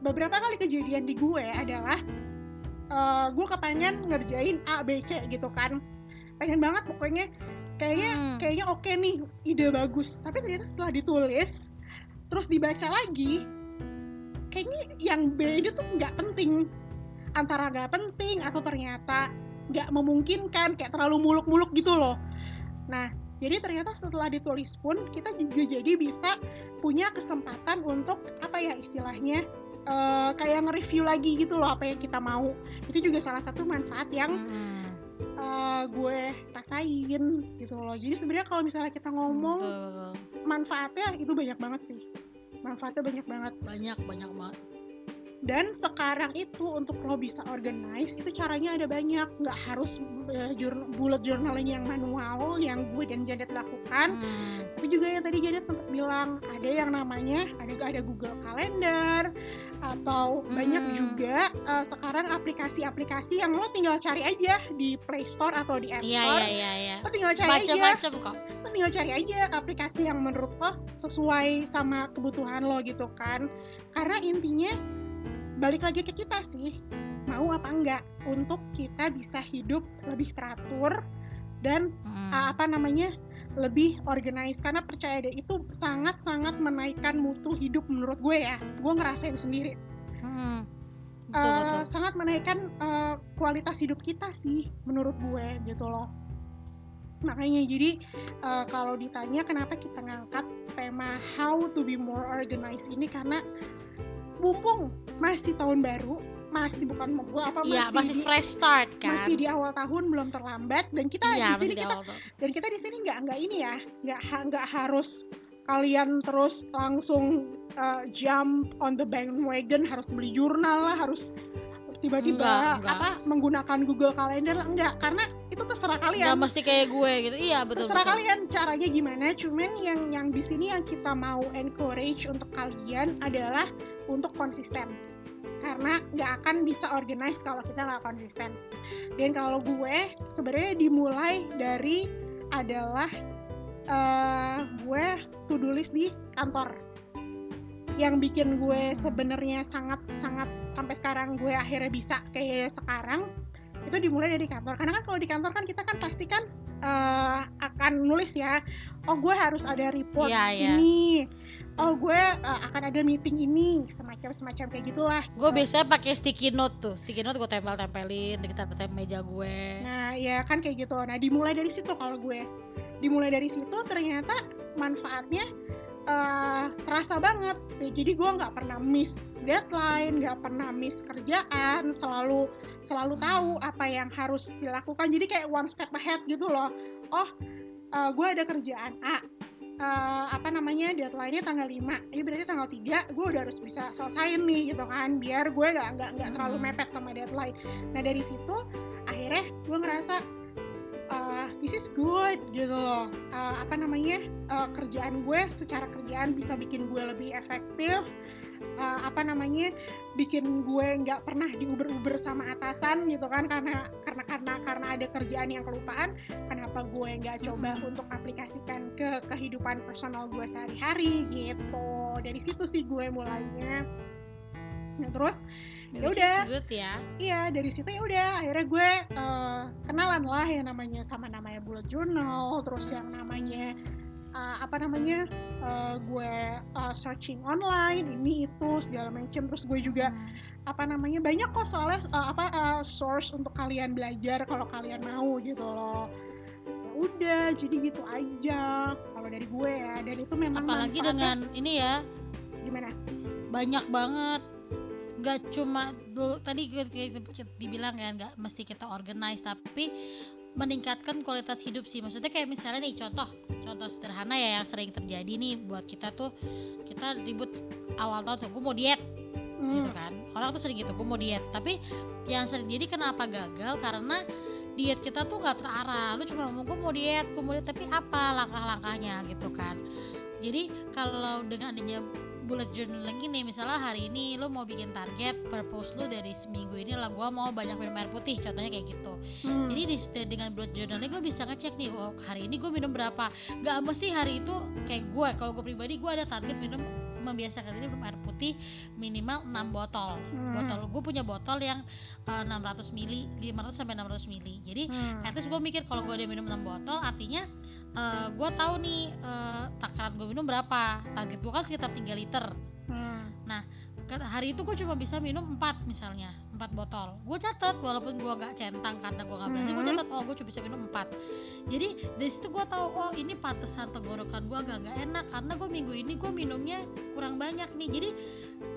beberapa kali kejadian di gue adalah eh gue kepengen ngerjain A B C gitu kan. Pengen banget pokoknya. Kayaknya Hmm. kayaknya oke nih ide bagus. Tapi ternyata setelah ditulis terus dibaca lagi kayaknya yang B ini tuh nggak penting. Antara nggak penting atau ternyata nggak memungkinkan kayak terlalu muluk-muluk gitu loh. Nah jadi ternyata setelah ditulis pun kita juga jadi bisa punya kesempatan untuk apa ya istilahnya eh, kayak nge-review lagi gitu loh apa yang kita mau. Itu juga salah satu manfaat yang Mm-mm. eh, gue rasain gitu loh. Jadi sebenarnya kalau misalnya kita ngomong Betul, betul. manfaatnya itu banyak banget sih. Manfaatnya banyak banget. Banyak banyak banget dan sekarang itu untuk lo bisa organize itu caranya ada banyak. Nggak harus eh, jour- bullet journaling yang manual yang gue dan Janet lakukan. Hmm. tapi juga yang tadi Janet sempat bilang ada yang namanya ada ada Google Calendar atau banyak Hmm. juga eh, sekarang aplikasi-aplikasi yang lo tinggal cari aja di Play Store atau di App iya Store. iya iya iya. Lo tinggal cari aja. Macam-macam kok. Lo tinggal cari aja aplikasi yang menurut lo sesuai sama kebutuhan lo gitu kan. Karena intinya balik lagi ke kita sih. Mau apa enggak? Untuk kita bisa hidup lebih teratur dan Mm. uh, apa namanya lebih organize karena percaya deh itu sangat-sangat menaikkan mutu hidup menurut gue ya. Gue ngerasain sendiri. Mm. betul Uh, betul. sangat menaikkan uh, kualitas hidup kita sih menurut gue gitu loh. Makanya jadi uh, kalau ditanya kenapa kita ngangkat tema how to be more organized ini karena mumpung masih tahun baru masih bukan mau apa iya masih di, fresh start kan? masih di awal tahun belum terlambat dan kita iya di sini masih kita awal dan kita di sini nggak nggak ini ya nggak nggak harus kalian terus langsung uh, jump on the bandwagon harus beli jurnal lah harus tiba-tiba Enggak, enggak. apa menggunakan Google Calendar lah enggak. Karena itu terserah nggak kalian mesti kayak gue gitu. Iya betul terserah betul. kalian caranya gimana cuman yang yang di sini yang kita mau encourage untuk kalian adalah untuk konsisten. Karena nggak akan bisa organize kalau kita nggak konsisten. Dan kalau gue sebenarnya dimulai dari adalah eh, gue to do list di kantor. Yang bikin gue Hmm. sebenarnya sangat sangat sampai sekarang gue akhirnya bisa kayak sekarang itu dimulai dari kantor. Karena kan kalau di kantor kan kita kan pasti kan eh, akan nulis ya oh gue harus ada report Iya, iya. ini oh gue eh, akan ada meeting ini. Semacam semacam kayak gitulah. Gue biasanya pakai sticky note tuh. Sticky note gue tempel-tempelin di dekat meja gue. Nah ya kan kayak gitu. Nah dimulai dari situ kalau gue. Dimulai dari situ ternyata manfaatnya eh, terasa banget. Ya, jadi gue nggak pernah miss deadline nggak pernah miss kerjaan. Selalu selalu tahu apa yang harus dilakukan. Jadi kayak one step ahead gitu loh. Oh eh, gue ada kerjaan A eh, apa namanya deadline-nya tanggal 5 ini berarti tanggal 3 gue udah harus bisa selesaiin nih gitu kan. Biar gue nggak nggak nggak terlalu Hmm. mepet sama deadline. Nah dari situ akhirnya gue ngerasa uh, this is good gitu loh. Uh, apa namanya? Uh, kerjaan gue secara kerjaan bisa bikin gue lebih efektif. Uh, apa namanya? Bikin gue nggak pernah diuber-uber sama atasan gitu kan? Karena karena karena karena ada kerjaan yang kelupaan kenapa gue nggak coba Mm-mm. untuk aplikasikan ke kehidupan personal gue sehari-hari gitu. Dari situ sih gue mulainya. Nah terus ya udah ya. Iya dari situ ya udah akhirnya gue eh, kenalan lah yang namanya sama namanya bullet journal terus yang namanya eh, apa namanya eh, gue eh, searching online ini itu segala macam terus gue juga Hmm. apa namanya banyak kok soalnya eh, apa eh, source untuk kalian belajar kalau kalian mau gitu loh. Ya udah jadi gitu aja kalau dari gue ya. Dan itu memang apalagi dengan ini ya. Gimana? Banyak banget nggak cuma dulu tadi dibilang kan nggak mesti kita organize tapi meningkatkan kualitas hidup sih. Maksudnya kayak misalnya nih contoh contoh sederhana ya yang sering terjadi nih buat kita tuh kita ribut awal tahun tuh gue mau diet gitu Hmm, kan. Orang tuh sering gitu gue mau diet. Tapi yang sering jadi kenapa gagal? Karena diet kita tuh nggak terarah. Lu cuma ngomong gue mau diet gue mau diet tapi apa langkah-langkahnya gitu kan. Jadi kalau dengan adanya bullet journaling ini misalnya hari ini lu mau bikin target purpose lu dari seminggu ini lah gue mau banyak minum air putih contohnya kayak gitu hmm. jadi di, dengan bullet journaling lo bisa ngecek nih oh hari ini gue minum berapa nggak mesti hari itu kayak gue kalau gue pribadi gue ada target minum membiasakan diri minum air putih minimal 6 botol Hmm. botol gue punya botol yang eh, 600 mili 500 sampai 600 mili jadi Hmm. at least gue mikir kalau gue udah minum 6 botol artinya eh, gue tahu nih eh, takaran gue minum berapa. Target gue kan sekitar 3 liter. Hmm. Ke- hari itu gue cuma bisa minum 4 misalnya 4 botol. Gue catat walaupun gue gak centang karena gue gak berhasil gue Mhm. catat oh gue cuma bisa minum 4 jadi dari situ gue tahu oh ini pantesan tenggorokan gue agak gak enak karena gue minggu ini gue minumnya kurang banyak nih. Jadi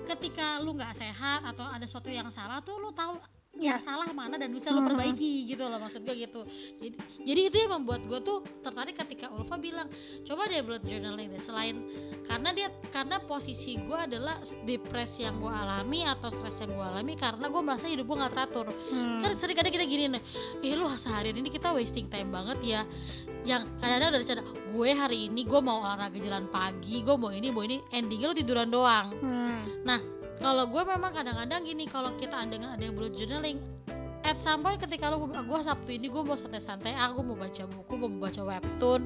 ketika lu nggak sehat atau ada sesuatu yang salah tuh lu tahu yang Yes. salah mana dan bisa lo Mhm. perbaiki gitu loh maksud gue gitu jadi jadi itu yang membuat gue tuh tertarik ketika Ulfa bilang coba deh blood journaling deh selain karena dia karena posisi gue adalah depresi yang gue alami atau stres yang gue alami karena gue merasa hidup gue nggak teratur Hmm. kan sering kadang kita gini nih eh lu sehari ini kita wasting time banget ya yang kadang-kadang udah rencana gue hari ini gue mau olahraga jalan pagi gue mau ini mau ini endingnya lu tiduran doang Hmm. Kalau gue memang kadang-kadang gini kalau kita ada ada yang bullet journaling at some point ketika lu gue sabtu ini gue mau santai-santai ah gue mau baca buku mau baca webtoon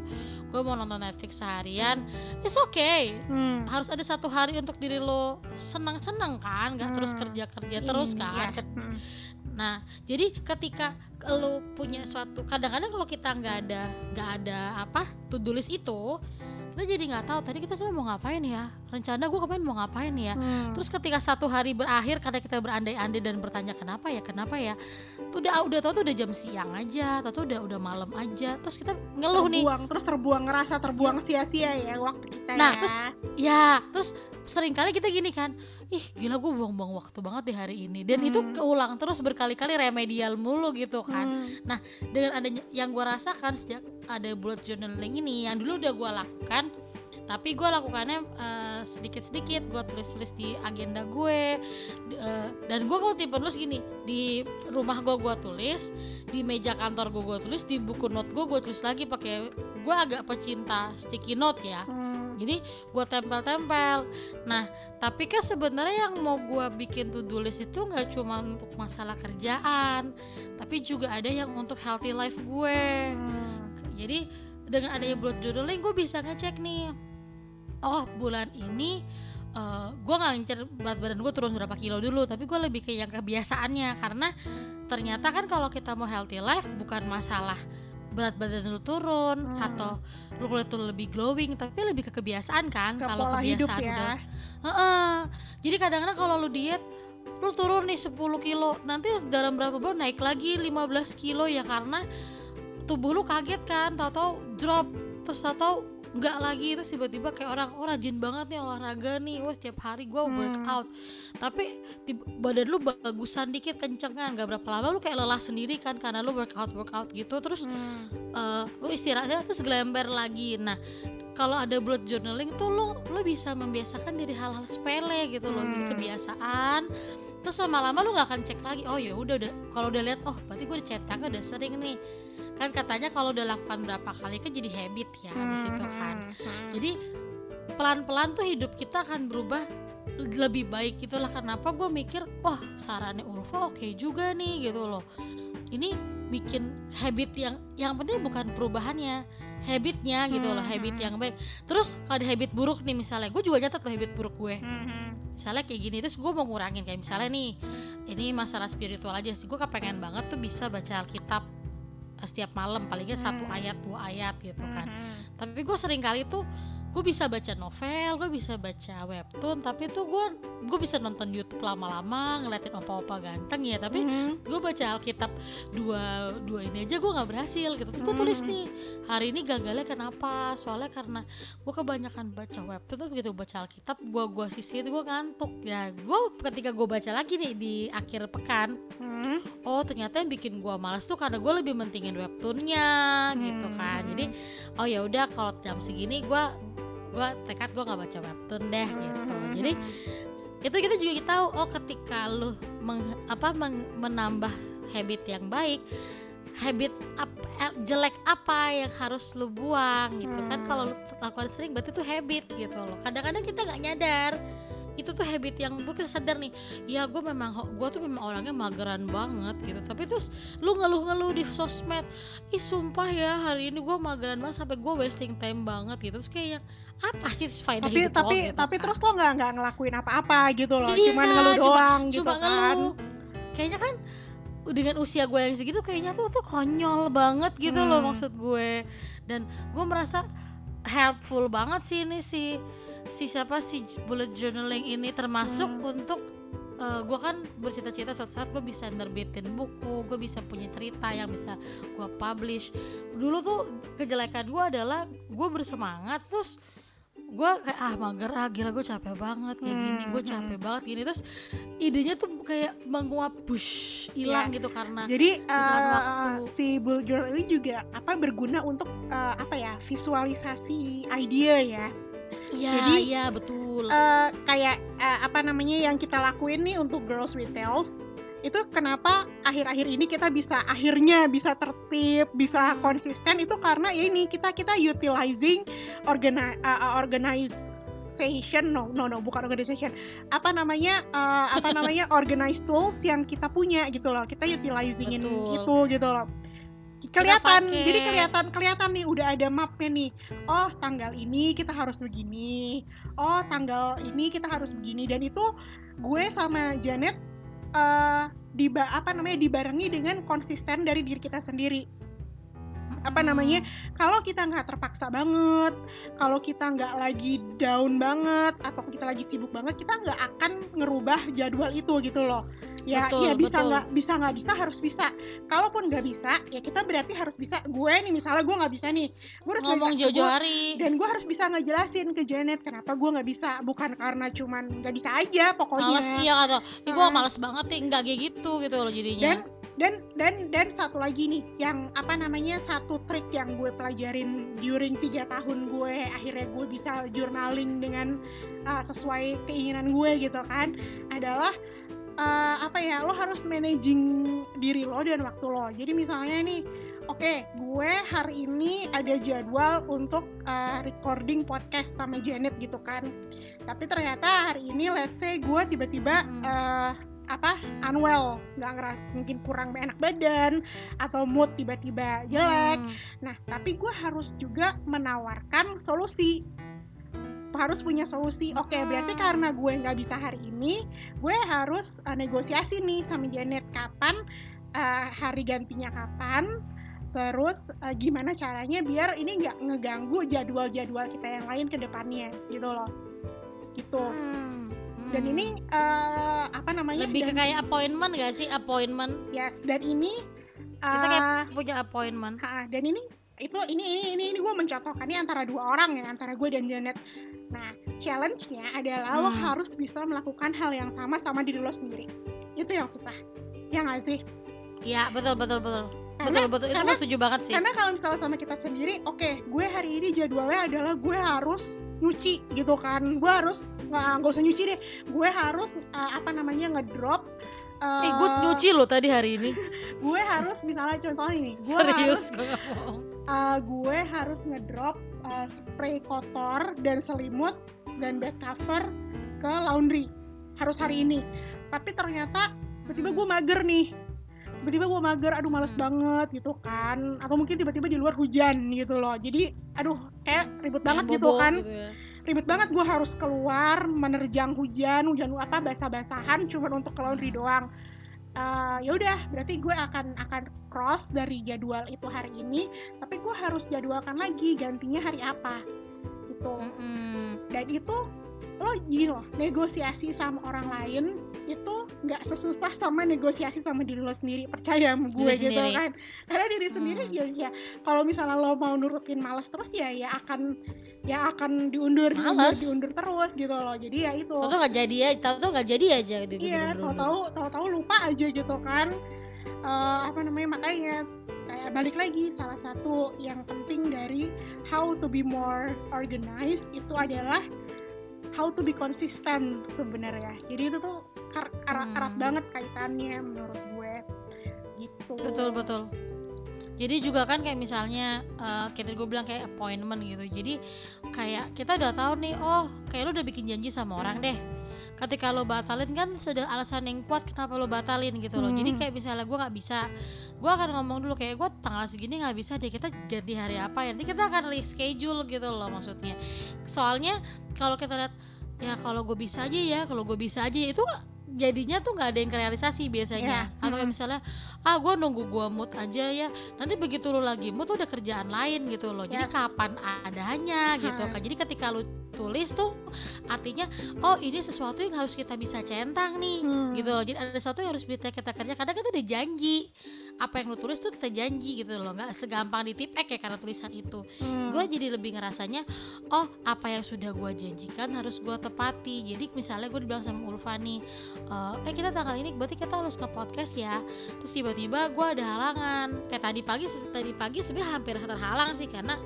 gue mau nonton Netflix seharian it's okay Hmm. harus ada satu hari untuk diri lo senang-senang kan terus Hmm. kerja-kerja terus Iya. kan Ket- Hmm. nah jadi ketika lo punya suatu kadang-kadang kalau kita nggak ada nggak ada apa to do list itu kita jadi nggak tahu tadi kita semua mau ngapain ya rencana gue kemarin mau ngapain ya Hmm. Terus ketika satu hari berakhir karena kita berandai-andai dan bertanya kenapa ya, kenapa ya? Tuh udah udah tahu tuh udah jam siang aja, atau tuh udah udah malam aja. Terus kita ngeluh nih. terbuang terus terbuang ngerasa terbuang sia-sia ya waktu kita Nah, ya. terus Ya, terus sering kali kita gini kan. Ih, gila gue buang-buang waktu banget di hari ini. Dan itu Hmm. keulang terus berkali-kali remedial mulu gitu kan. Hmm. Dengan adanya yang gue rasakan sejak ada bullet journaling ini yang dulu udah gue lakukan tapi gue lakukannya eh, sedikit-sedikit gue tulis-tulis di agenda gue eh, dan gue kalau tipe nulis gini di rumah gue gue tulis di meja kantor gue gue tulis di buku note gue gue tulis lagi pakai gue agak pecinta sticky note ya Hmm. jadi gue tempel-tempel nah tapi kan sebenarnya yang mau gue bikin to do list itu nggak cuma untuk masalah kerjaan tapi juga ada yang untuk healthy life gue. Hmm. jadi dengan adanya blood journaling gue bisa ngecek nih. Oh bulan ini eh gue nggak ngincer berat badan gue turun berapa kilo dulu tapi gue lebih ke yang kebiasaannya. Karena ternyata kan kalau kita mau healthy life bukan masalah berat badan lu turun Hmm. atau lu kulit lu lebih glowing tapi lebih ke kebiasaan kan ke kalau pola hidup kebiasaan ya udah Heeh. Jadi kadang-kadang kalau lu diet lu turun nih 10 kilo nanti dalam berapa bulan naik lagi 15 kilo ya karena tubuh lu kaget kan tahu-tahu drop terus tahu nggak lagi terus tiba-tiba kayak orang oh rajin banget nih olahraga nih. Wah setiap hari gua Hmm. workout. Tapi tiba- badan lu bagusan dikit kenceng kan gak berapa lama lu kayak lelah sendiri kan karena lu workout workout gitu. Terus Hmm. eh lu istirahatnya terus gelember lagi. Nah kalau ada blood journaling tuh lo lo bisa membiasakan dari hal-hal sepele gitu loh jadi Hmm. kebiasaan. Terus lama-lama lu nggak akan cek lagi oh ya udah udah. Kalau udah lihat oh berarti gue cetaknya udah sering nih kan katanya kalau udah lakukan berapa kali kan jadi habit ya di situ kan Hmm. Hmm. jadi pelan-pelan tuh hidup kita akan berubah lebih baik itulah kenapa gue mikir wah sarannya Ulfa oke juga nih gitu loh ini bikin habit yang yang penting bukan perubahannya habitnya gitu loh Hmm, habit hmm. yang baik terus kalau ada habit buruk nih misalnya gue juga nyatet loh habit buruk gue Hmm. Hmm. misalnya kayak gini terus gue mau ngurangin kayak misalnya nih ini masalah spiritual aja sih gue kepengen banget tuh bisa baca Alkitab setiap malam palingnya satu Hmm. ayat dua ayat gitu kan Hmm. tapi gue sering kali tuh gue bisa baca novel gue bisa baca webtoon tapi tuh gue gue bisa nonton YouTube lama-lama ngeliatin opa-opa ganteng ya tapi Hmm. gue baca Alkitab dua dua ini aja gue nggak berhasil gitu terus gue tulis Hmm. nih hari ini gagalnya kenapa soalnya karena gue kebanyakan baca webtoon tuh begitu baca Alkitab gue gue sisi itu gue ngantuk ya gue ketika gue baca lagi nih di akhir pekan Hmm. oh ternyata yang bikin gue malas tuh karena gue lebih mentingin webtoonnya gitu kan jadi oh ya udah kalau jam segini gue gue tekad gue nggak baca webtoon deh gitu Hmm. jadi itu kita juga tahu oh ketika lu meng- apa meng- menambah habit yang baik habit ap- eh, jelek apa yang harus lu buang gitu kan Hmm. kalau lu lakukan sering berarti itu habit gitu loh kadang-kadang kita nggak nyadar itu tuh habit yang gue sadar nih ya gue memang gue tuh memang orangnya mageran banget gitu. Tapi terus lu ngeluh-ngeluh di sosmed ih sumpah ya hari ini gue mageran banget sampai gue wasting time banget gitu. Terus kayak yang apa sih faedah tapi hidup tapi lo, gitu, tapi kan. terus lo nggak nggak ngelakuin apa-apa gitu loh Iya, cuman ngeluh cuma- doang gitu cuma kan? Ngeluh kayaknya kan dengan usia gue yang segitu kayaknya tuh tuh konyol banget gitu loh Hmm. maksud gue. Dan gue merasa helpful banget sih ini si si siapa si bullet journaling ini termasuk Hmm. untuk eh, gue kan bercita-cita suatu saat gue bisa nerbitin buku gue bisa punya cerita yang bisa gue publish dulu tuh kejelekan gue adalah gue bersemangat terus gue kayak ah mager ah gila gue capek banget kayak gini Hmm, gue hmm. capek banget gini terus idenya tuh kayak menguap push hilang gitu karena jadi eh, waktu. si bullet journal ini juga apa berguna untuk eh, apa ya visualisasi ide ya iya jadi, iya betul Eh, kayak eh, apa namanya yang kita lakuin nih untuk girls with tails itu kenapa akhir-akhir ini kita bisa akhirnya bisa tertib bisa Hmm. konsisten itu karena ya ini kita kita utilizing organi uh, organization no no no bukan organization apa namanya uh, apa [LAUGHS] namanya organized tools yang kita punya gitu loh kita utilizingin Betul. itu gitu loh kelihatan. jadi kelihatan kelihatan nih udah ada mapnya nih. Oh tanggal ini kita harus begini. Oh tanggal ini kita harus begini. Dan itu gue sama Janet eh diba apa namanya dibarengi dengan konsisten dari diri kita sendiri apa namanya kalau kita nggak terpaksa banget kalau kita nggak lagi down banget atau kita lagi sibuk banget kita nggak akan ngerubah jadwal itu gitu loh. Ya Betul, ya bisa nggak bisa nggak bisa harus bisa. Kalaupun nggak bisa ya kita berarti harus bisa. Gue nih misalnya gue nggak bisa nih gue harus ngomong jauh-jauh hari. dan gue harus bisa ngejelasin ke Janet kenapa gue nggak bisa. Bukan karena cuman nggak bisa aja pokoknya. Males iya atau ih gue males banget nih nggak kayak gitu gitu loh jadinya. Dan dan dan dan satu lagi nih yang apa namanya satu trik yang gue pelajarin during tiga tahun gue akhirnya gue bisa journaling dengan uh, sesuai keinginan gue gitu kan adalah uh, apa ya lo harus managing diri lo dan waktu lo. Jadi misalnya nih oke gue hari ini ada jadwal untuk uh, recording podcast sama Janet gitu kan. Tapi ternyata hari ini let's say gue tiba-tiba uh, apa unwell. Nggak ngeras mungkin kurang enak badan atau mood tiba-tiba jelek. Hmm. nah tapi gue harus juga menawarkan solusi. Harus punya solusi. Oke Hmm. berarti karena gue nggak bisa hari ini gue harus uh, negosiasi nih sama Janet kapan uh, hari gantinya kapan. Terus uh, gimana caranya biar ini nggak ngeganggu jadwal-jadwal kita yang lain ke depannya gitu loh. Gitu. Hmm. Dan Hmm. ini uh, apa namanya lebih ke dan- kayak appointment gak sih appointment Yes, dan ini kita uh, kayak punya appointment ha, dan ini itu ini ini ini, ini gue mencontohkannya antara dua orang ya antara gue dan Janet. Nah, challenge-nya adalah lo Hmm. harus bisa melakukan hal yang sama sama diri lo sendiri. Itu yang susah. Ya nggak sih? ya betul betul betul Karena, betul betul itu karena- gue setuju banget sih karena kalau misalnya sama kita sendiri, oke, gue hari ini jadwalnya adalah gue harus nyuci gitu kan. Gue harus nggak usah nyuci deh. Gue harus uh, apa namanya ngedrop. uh, eh gue nyuci lo tadi hari ini [LAUGHS] gue harus misalnya contohnya nih gue harus gue uh, gue harus ngedrop uh, spray kotor dan selimut dan bed cover ke laundry harus hari ini tapi ternyata tiba-tiba gue mager nih tiba-tiba gue mager aduh males Hmm. banget gitu kan atau mungkin tiba-tiba di luar hujan gitu loh jadi aduh kayak ribet banget Yang gitu kan ya. ribet banget gue harus keluar menerjang hujan hujan apa basah-basahan cuma untuk ke laundry doang Eh, ya udah berarti gue akan akan cross dari jadwal itu hari ini tapi gue harus jadwalkan lagi gantinya hari apa gitu Mm-mm. dan itu lo gini loh negosiasi sama orang lain itu nggak sesusah sama negosiasi sama diri lo sendiri percaya sama gue Diri gitu sendiri. kan karena diri sendiri Hmm. ya ya kalau misalnya lo mau nurutin males terus ya ya akan ya akan diundur diundur Males. diundur terus gitu loh jadi ya itu Tahu-tahu nggak jadi ya, tahu-tahu nggak jadi aja gitu. iya gitu, tahu-tahu tahu-tahu lupa aja gitu kan Eh, apa namanya makanya kayak balik lagi salah satu yang penting dari how to be more organized itu adalah how to be consistent sebenarnya jadi itu tuh kar- erat, Hmm. erat banget kaitannya menurut gue gitu Betul betul. Jadi juga kan kayak misalnya eh, kita gue bilang kayak appointment gitu. Jadi kayak kita udah tahu nih, oh kayak lu udah bikin janji sama orang deh. Ketika lo batalin kan sudah alasan yang kuat kenapa lo batalin gitu loh. Jadi Hmm. kayak misalnya gue nggak bisa gue akan ngomong dulu kayak gue tanggal segini nggak bisa deh kita ganti hari apa ya? Nanti kita akan reschedule gitu loh maksudnya. Soalnya kalau kita lihat ya kalau gue bisa aja ya kalau gue bisa aja itu jadinya tuh nggak ada yang realisasi biasanya. Iya, atau kayak mm. misalnya ah gue nunggu gue mood aja ya. Nanti begitu lu lagi mood tuh udah kerjaan lain gitu loh. Jadi Yes. kapan adanya gitu kan. Jadi ketika lu tulis tuh artinya oh ini sesuatu yang harus kita bisa centang nih Hmm. gitu loh. Jadi ada sesuatu yang harus bisa kita kerja kadang kita udah janji apa yang lu tulis tuh kita janji gitu loh. Nggak segampang ditipek ya karena tulisan itu. Hmm. gue jadi lebih ngerasanya oh apa yang sudah gue janjikan harus gue tepati. Jadi misalnya gue dibilang sama Ulfa nih eh eh kita tanggal ini berarti kita harus ke podcast ya. Terus tiba-tiba gue ada halangan. Kayak tadi pagi tadi pagi sebenarnya hampir terhalang sih karena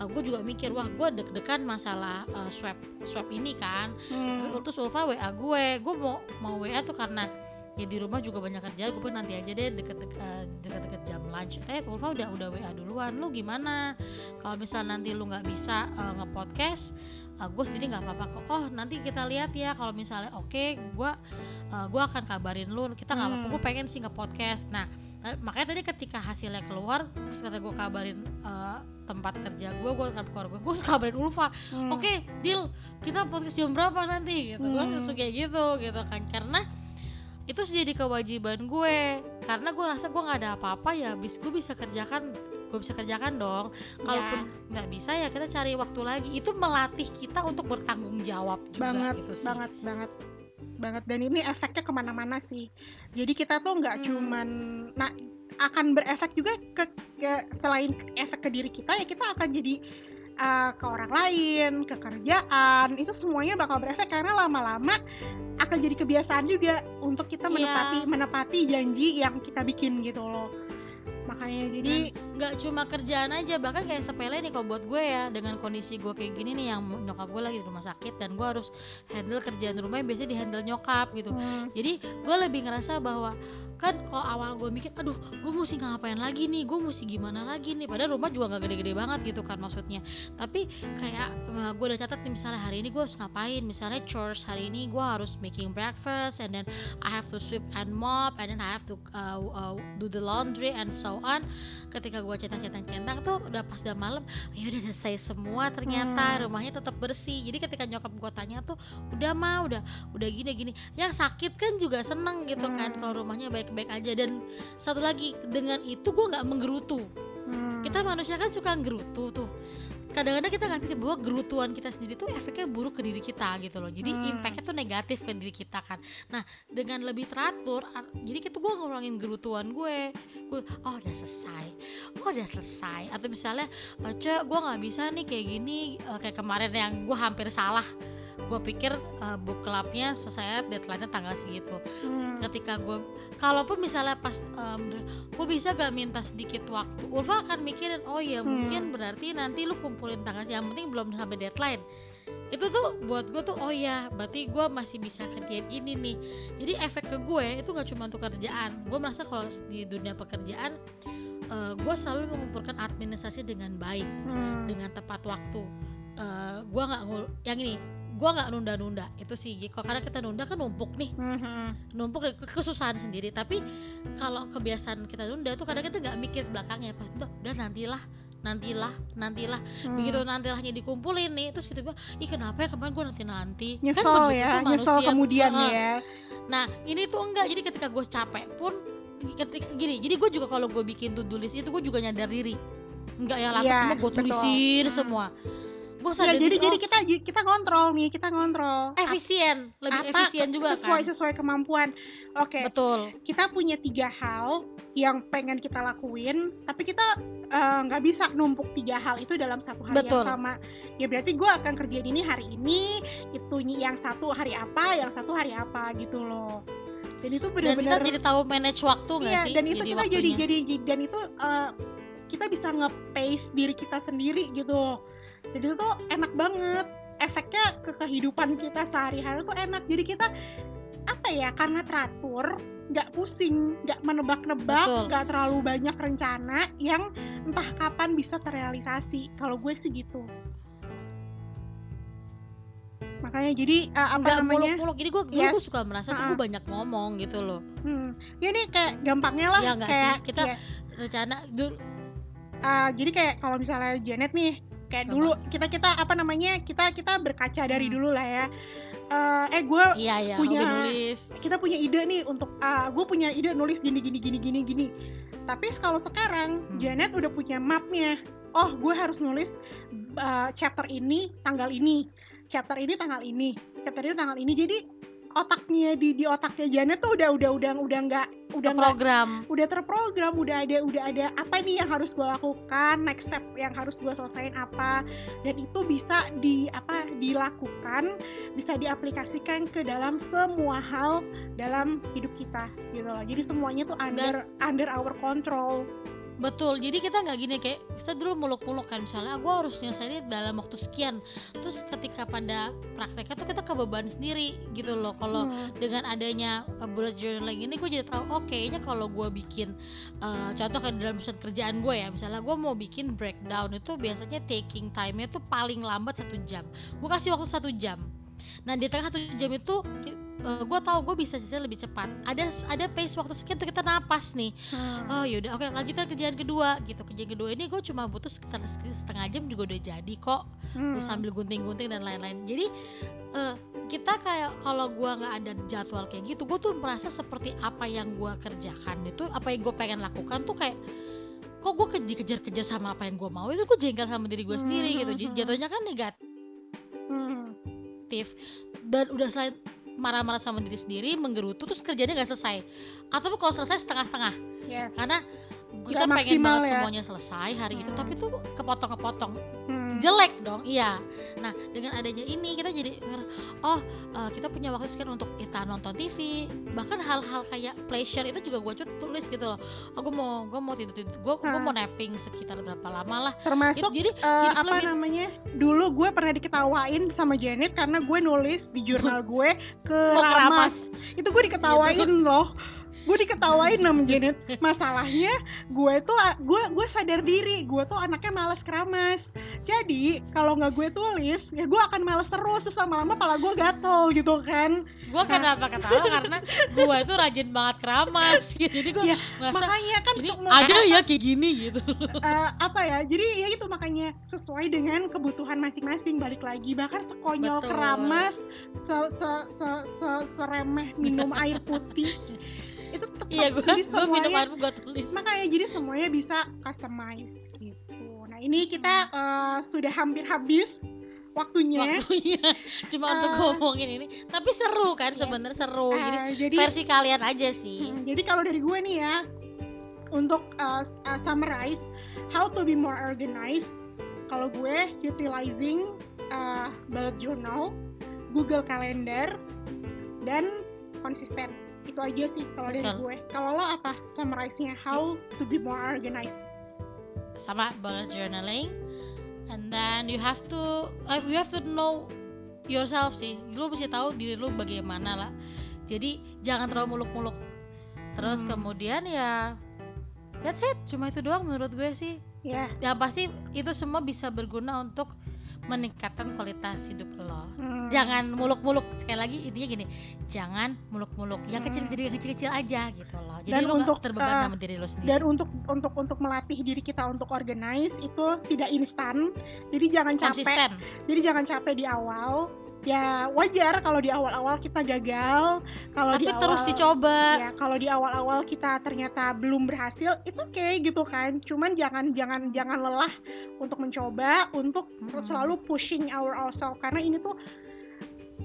gue juga mikir wah gue deg-degan masalah eh, swab swab ini kan. Hmm. tapi terus Ulfa WA gue gue mau mau WA tuh karena ya di rumah juga banyak kerja gue pun nanti aja deh deket-deket eh, deket-deket jam lunch. Eh Ulfa udah udah WA duluan. Lu gimana? Kalau misal nanti lu nggak bisa eh, nge-podcast eh, gue sendiri nggak apa-apa kok. Oh nanti kita lihat ya. Kalau misalnya oke gue eh, gue akan kabarin lu. Kita nggak apa-apa. Hmm. gue pengen sih nge-podcast. Nah makanya tadi ketika hasilnya keluar terus kata gue kabarin eh, tempat kerja gue gue kabarin keluarga gue terus kabarin Ulfa Hmm. oke deal. Kita podcast jam berapa nanti? Gitu. Gue Hmm. langsung kayak gitu gitu kan. Karena itu jadi kewajiban gue. Karena gue rasa gue nggak ada apa-apa ya bis gue bisa kerjakan gue bisa kerjakan dong. Kalaupun nggak bisa ya kita cari waktu lagi. Itu melatih kita untuk bertanggung jawab juga banget gitu sih. banget banget banget. Dan ini efeknya ke mana-mana sih. Jadi kita tuh nggak Hmm. cuman nah akan berefek juga ke, ke- selain efek ke diri kita ya kita akan jadi uh, ke orang lain ke kerjaan itu semuanya bakal berefek karena lama-lama akan jadi kebiasaan juga untuk kita Iya. menepati menepati janji yang kita bikin gitu loh makanya jadi nggak cuma kerjaan aja bahkan kayak sepele nih kalau buat gue ya dengan kondisi gue kayak gini nih yang nyokap gue lagi di rumah sakit dan gue harus handle kerjaan rumah yang biasanya di handle nyokap gitu. Hmm, jadi gue lebih ngerasa bahwa kan kalau awal gue mikir aduh gue mesti ngapain lagi nih gue mesti gimana lagi nih padahal rumah juga nggak gede-gede banget gitu kan maksudnya. Tapi kayak gue udah catat nih misalnya hari ini gue harus ngapain misalnya chores hari ini gue harus making breakfast and then I have to sweep and mop and then I have to uh, uh, do the laundry and so on. Ketika gue centang-centang-centang tuh udah pas udah malam ya udah selesai semua ternyata Hmm. rumahnya tetap bersih jadi ketika nyokap gue tanya tuh udah mah udah udah gini gini yang sakit kan juga seneng gitu kan Hmm. kalau rumahnya baik-baik aja dan satu lagi dengan itu gue nggak menggerutu hmm. kita manusia kan suka gerutu tuh kadang-kadang kita nggak pikir bahwa gerutuan kita sendiri tuh efeknya buruk ke diri kita gitu loh. Jadi Hmm. impactnya tuh negatif ke diri kita kan. Nah dengan lebih teratur jadi kita gue ngurangin gerutuan gue. Gue oh udah selesai. Oh udah selesai. Atau misalnya "Eh, cek gue nggak bisa nih kayak gini. Eh, kayak kemarin yang gue hampir salah gue pikir uh, book clubnya selesai deadline-nya tanggal segitu Hmm. ketika gue kalaupun misalnya pas um, gue bisa gak minta sedikit waktu Ulfa akan mikirin oh ya Hmm. mungkin berarti nanti lu kumpulin tanggal yang penting belum sampai deadline itu tuh buat gue tuh oh ya berarti gue masih bisa kerjain ini nih jadi efek ke gue itu nggak cuma untuk kerjaan gue merasa kalau di dunia pekerjaan uh, gue selalu mengumpulkan administrasi dengan baik Hmm. dengan tepat waktu Eh, gue nggak ngul- yang ini gue nggak nunda-nunda. Itu sih kalau karena kita nunda kan numpuk nih. Hmm. numpuk ke- kesusahan sendiri. Tapi kalau kebiasaan kita nunda tuh kadang kita nggak mikir belakangnya. Pas itu udah nantilah nantilah nantilah. Hmm. begitu nantilahnya dikumpulin nih terus kita bilang ih kenapa ya kemarin gue nanti nanti nyesel ya nyesel kemudian ya. Nah ini tuh enggak. Jadi ketika gue capek pun ketika gini jadi gue juga kalau gue bikin do list itu gue juga nyadar diri. Enggak ya langsung Iya, semua gue betul. tulisin Hmm. Gue Ya, jadi jadi kita kita kontrol nih kita kontrol efisien lebih apa efisien juga sesuai kan. sesuai kemampuan. Oke betul. kita punya tiga hal yang pengen kita lakuin tapi kita eh, nggak bisa numpuk tiga hal itu dalam satu hari Betul. yang sama. Ya berarti gue akan kerjain ini hari ini itu yang satu hari apa yang satu hari apa gitu loh. Dan itu dan kita benar-benar jadi tahu manage waktu nggak iya sih dan itu kita jadi waktunya. jadi dan itu eh, kita bisa nge-pace diri kita sendiri gitu jadi itu enak banget. Efeknya ke kehidupan kita sehari-hari tuh enak. Jadi kita apa ya karena teratur nggak pusing nggak menebak-nebak nggak terlalu banyak rencana yang entah kapan bisa terrealisasi. Kalau gue sih gitu. Makanya jadi uh, apa nggak namanya? muluk-muluk. Jadi gue Yes. gue suka merasa tuh Uh-uh. gue banyak ngomong gitu loh. Hmm, ya ini kayak gampangnya lah Ya kayak sih? Kita- yes. rencana dulu Uh, jadi kayak kalau misalnya Janet nih kayak dulu kita kita apa namanya kita kita berkaca dari Hmm. dulu lah ya. Uh, eh gue iya ya punya- nulis. kita punya ide nih untuk ah gue punya ide nulis gini gini gini gini gini. Tapi kalau sekarang Hmm. Janet udah punya mapnya. Oh gue harus nulis uh, chapter ini tanggal ini. Chapter ini tanggal ini. Chapter ini tanggal ini. Jadi otaknya di di otaknya Janet tuh udah udah udah udah nggak udah program udah terprogram udah ada udah ada apa nih yang harus gue lakukan next step yang harus gue selesaiin apa dan itu bisa di apa dilakukan bisa diaplikasikan ke dalam semua hal dalam hidup kita gitu loh. Jadi semuanya tuh under under our control betul jadi kita nggak gini kayak kita dulu muluk-muluk kan misalnya gue harus nyelesain dalam waktu sekian. Terus ketika pada prakteknya tuh kita kebeban sendiri gitu loh. Kalau Hmm. dengan adanya uh, bullet journaling ini gue jadi tahu oh kayaknya kalau gue bikin uh, contoh kayak dalam urusan kerjaan gue ya misalnya gue mau bikin breakdown itu biasanya taking time-nya tuh paling lambat satu jam. Gue kasih waktu satu jam. Nah di tengah satu jam itu uh, gue tahu gue bisa selesai lebih cepat ada ada pace waktu sekian tuh kita napas nih Hmm. oh yaudah oke lanjutkan kerjaan kedua gitu kerjaan kedua ini gue cuma butuh sekitar setengah jam juga udah jadi kok Hmm. terus sambil gunting-gunting dan lain-lain jadi eh, kita kayak kalau gua nggak ada jadwal kayak gitu gue tuh merasa seperti apa yang gua kerjakan itu apa yang gue pengen lakukan tuh kayak kok gue dikejar-kejar sama apa yang gue mau itu gue jengkel sama diri gue sendiri gitu jadi Hmm. jatuhnya kan negatif Hmm. dan udah selain marah-marah sama diri sendiri menggerutu terus kerjanya nggak selesai atau kalau selesai setengah-setengah yes karena kita pengen banget ya. semuanya selesai hari itu Hmm. tapi tuh kepotong-kepotong Hmm. Jelek dong iya. Nah dengan adanya ini kita jadi oh eh, kita punya waktu sekian untuk kita nonton TV bahkan hal-hal kayak pleasure itu juga gue tulis gitu loh. Aku mau gue mau tidur tidur gue Ah. mau napping sekitar berapa lama lah. Termasuk jadi eh, hidup apa lebih- namanya dulu gue pernah diketawain sama Janet karena gue nulis di jurnal [LAUGHS] gue ke Mau Ramas. Keramas itu gue diketawain loh gue diketawain sama Janet. Masalahnya gue tuh gue gue sadar diri. Gue tuh anaknya malas keramas. Jadi kalau nggak gue tulis ya gue akan malas terus. Terus lama-lama pala gue gatel gitu kan. Gue kenapa ketawa? Karena gue itu rajin banget keramas. Gitu [LAUGHS] jadi gue Iya, ngerasa makanya kan ini ada ya kayak gini gitu. [LAUGHS] Eh, apa ya? Jadi ya itu makanya sesuai dengan kebutuhan masing-masing. Balik lagi bahkan sekonyol Betul. keramas se se se se seremeh minum air putih itu tetap iya [LAUGHS] gue jadi gue minum semuanya air gue tulis. makanya jadi semuanya bisa customize gitu. Nah ini kita eh, sudah hampir habis waktunya. Waktunya. [LAUGHS] Cuma untuk Eh, ngomongin ini. Tapi seru kan yes. sebenarnya seru. Jadi Eh, jadi versi kalian aja sih. Hmm, jadi kalau dari gue nih ya untuk uh, uh, summarize how to be more organized. Kalau gue utilizing uh, bullet journal Google Calendar dan konsisten itu aja sih kalau dari Betul. gue. Kalau lo apa? Summarize-nya how to be more organized. Sama bullet journaling. And then you have to uh, you have to know yourself sih. Lu mesti tahu diri lu bagaimana lah. Jadi jangan terlalu muluk-muluk. Terus Hmm. kemudian ya that's it. Cuma itu doang menurut gue sih. Ya. Yang pasti itu semua bisa berguna untuk meningkatkan kualitas hidup lo. Hmm, jangan muluk-muluk sekali lagi intinya gini jangan muluk-muluk yang Hmm. kecil jadi yang kecil-kecil aja gitu loh. Jadi Dan lo untuk, terbeban uh, sama diri lo sendiri. dan untuk untuk untuk melatih diri kita untuk organize itu tidak instan. Jadi jangan capek. Konsisten. Jadi jangan capek di awal ya wajar kalau di awal-awal kita gagal kalau di tapi awal, terus dicoba. ya kalau di awal-awal kita ternyata belum berhasil it's okay gitu kan. Cuman jangan jangan jangan lelah untuk mencoba untuk Mm-mm. selalu pushing our ourselves. Karena ini tuh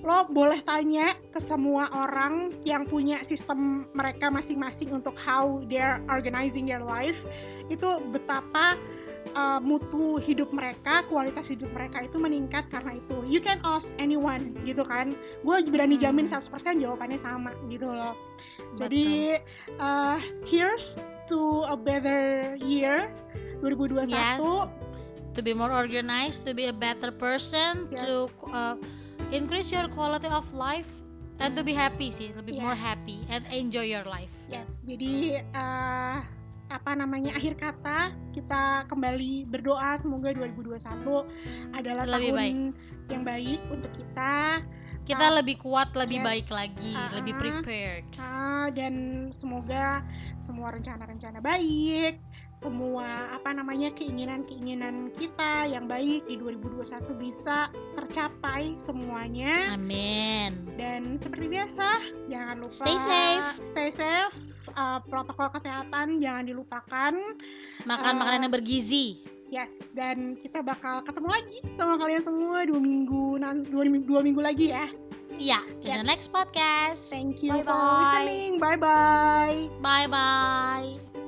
lo boleh tanya ke semua orang yang punya sistem mereka masing-masing untuk how they're organizing their life. Itu betapa uh, mutu hidup mereka, kualitas hidup mereka itu meningkat karena itu. You can ask anyone gitu kan. Gue berani Hmm. jamin 100% jawabannya sama gitu loh. Jadi uh, here's to a better year 2021. Yes. to be more organized to be a better person Yes. to uh, increase your quality of life and to be happy sih lebih Yeah. more happy and enjoy your life Yes, jadi uh, apa namanya akhir kata kita kembali berdoa semoga 2021 adalah Lebih tahun yang baik untuk kita kita Ah, lebih kuat lebih yes. baik lagi lebih Ah. prepared Ah, dan semoga semua rencana-rencana baik, semua apa namanya keinginan-keinginan kita yang baik di 2021 bisa tercapai semuanya. amin Dan seperti biasa, jangan lupa Stay safe. stay safe. Uh, protokol kesehatan jangan dilupakan. makan Ah. makanan yang bergizi Yes, dan kita bakal ketemu lagi sama kalian semua dua minggu nan- dua, minggu- dua minggu lagi ya. Iya, in Yes. the next podcast. Thank you for Bye-bye. listening. Bye bye. Bye bye.